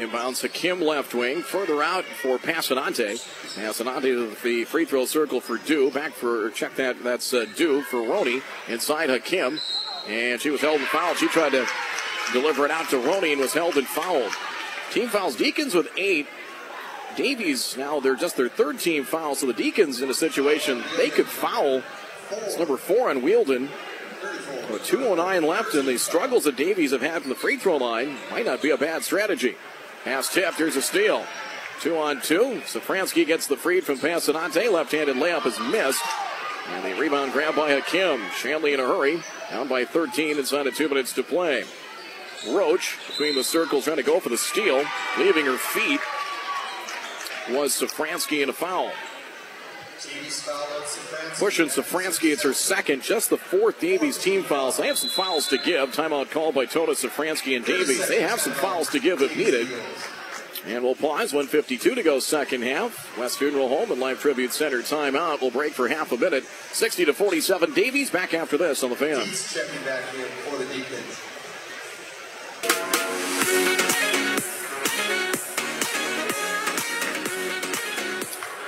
Inbounds Kim, left wing. Further out for Passanante. Passanante to the free throw circle for Dew. Back for, check that, that's uh, Dew for Roney. Inside Hakim. And she was held and fouled. She tried to deliver it out to Roney and was held and fouled. Team fouls Deacons with eight. Davies now they're just their third team foul, so the Deacons in a situation they could foul. It's number four on Wielden. With 209 left, and the struggles that Davies have had from the free throw line might not be a bad strategy. Pass tipped. Here's a steal. Two on two. Safransky gets the freed from Passanante. Left-handed layup is missed. And the rebound grab by Hakim. Shanley in a hurry. Down by 13 inside of two minutes to play. Roach between the circles trying to go for the steal. Leaving her feet was Safransky in a foul. Pushing Safransky, it's her second, just the fourth Davies team fouls. They have some fouls to give. Timeout called by Tota Safransky and Davies. They have some fouls to give if needed. And we'll pause. 152 to go second half. West Funeral Home and Life Tribute Center timeout. We'll break for half a minute. 60 to 47. Davies back after this on the fan.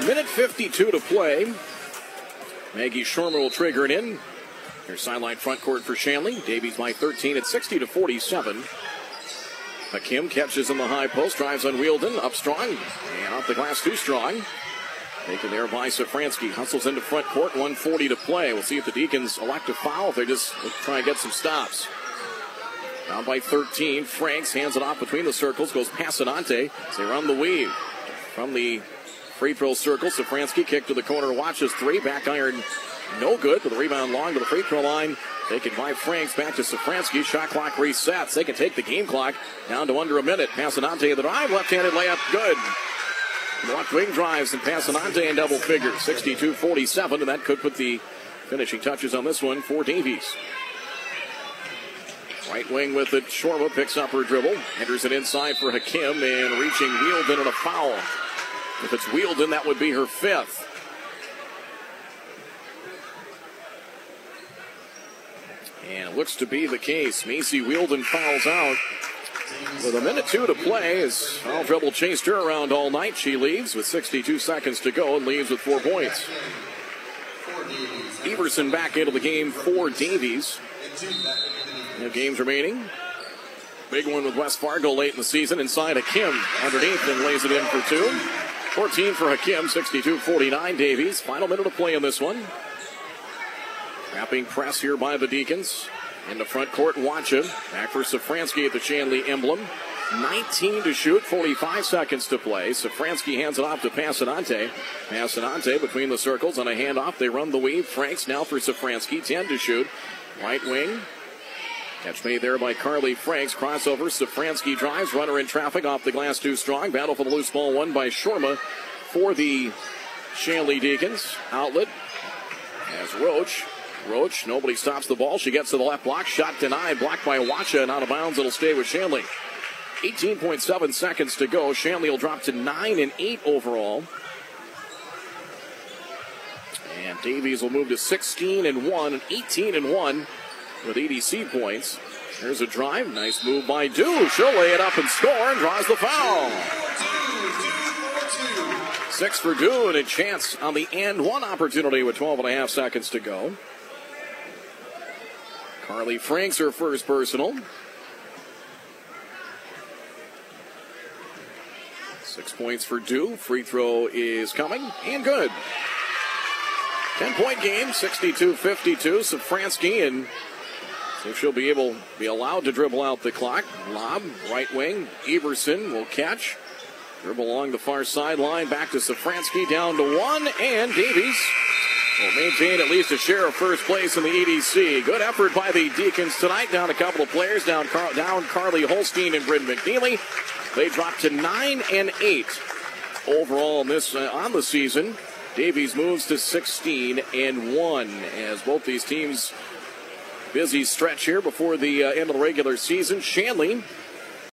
Minute 52 to play. Maggie Shorma will trigger it in. Their sideline front court for Shanley. Davies by 13 at 60 to 47. Hakim catches in the high post, drives on Wielden, up strong, and off the glass too strong. Taken there by Safransky. Hustles into front court, 140 to play. We'll see if the Deacons elect a foul if they just try and get some stops. Down by 13. Franks hands it off between the circles, goes Passanante as they run the weave. From the free throw circle, Safransky kick to the corner, watches three. Back iron, no good, but the rebound long to the free throw line. They Taken by Franks back to Safransky. Shot clock resets. They can take the game clock down to under a minute. Passanante the drive, left-handed layup, good. Left wing drives and Passanante in double figures. 62-47, and that could put the finishing touches on this one for Davies. Right wing with it. Shorma picks up her dribble. Enters it inside for Hakim and reaching Wielden and a foul. If it's Wielden, that would be her fifth. And it looks to be the case. Macy Wielden fouls out. With a minute two to play, as foul trouble chased her around all night, she leaves with 62 seconds to go and leaves with four points. Everson back into the game for Davies. No games remaining. Big one with West Fargo late in the season. Inside Hakim underneath and lays it in for two. 14 for Hakim, 62 49 Davies. Final minute of play in this one. Wrapping press here by the Deacons. In the front court, Wacha. Back for Safransky at the Shanley emblem. 19 to shoot, 45 seconds to play. Safransky hands it off to Passanante. Passanante between the circles on a handoff. They run the weave. Franks now for Safransky. 10 to shoot. Right wing. Catch made there by Carly Franks. Crossover. Safransky drives. Runner in traffic off the glass too strong. Battle for the loose ball won by Shorma for the Shanley Deacons. Outlet as Roach Roach, nobody stops the ball. She gets to the left block. Shot denied. Blocked by Wacha and out of bounds. It'll stay with Shanley. 18.7 seconds to go. Shanley will drop to 9 and 8 overall. And Davies will move to 16 and 1 and 18 and 1 with EDC points. There's a drive. Nice move by Dew. She'll lay it up and score and draws the foul. Six for Dew and a chance on the and one opportunity with 12 and a half seconds to go. Carly Franks, her first personal. Six points for Dew. Free throw is coming and good. 10 point game, 62 52. Safransky and see if she'll be able be allowed to dribble out the clock. Lob, right wing. Everson will catch. Dribble along the far sideline. Back to Safransky. Down to one. And Davies will maintain at least a share of first place in the EDC. Good effort by the Deacons tonight. Down a couple of players. Down, Car- down Carly Holstein and Bryn McNeely. They drop to 9 and 8 overall this uh, on the season. Davies moves to 16 and 1 as both these teams busy stretch here before the uh, end of the regular season. Shanley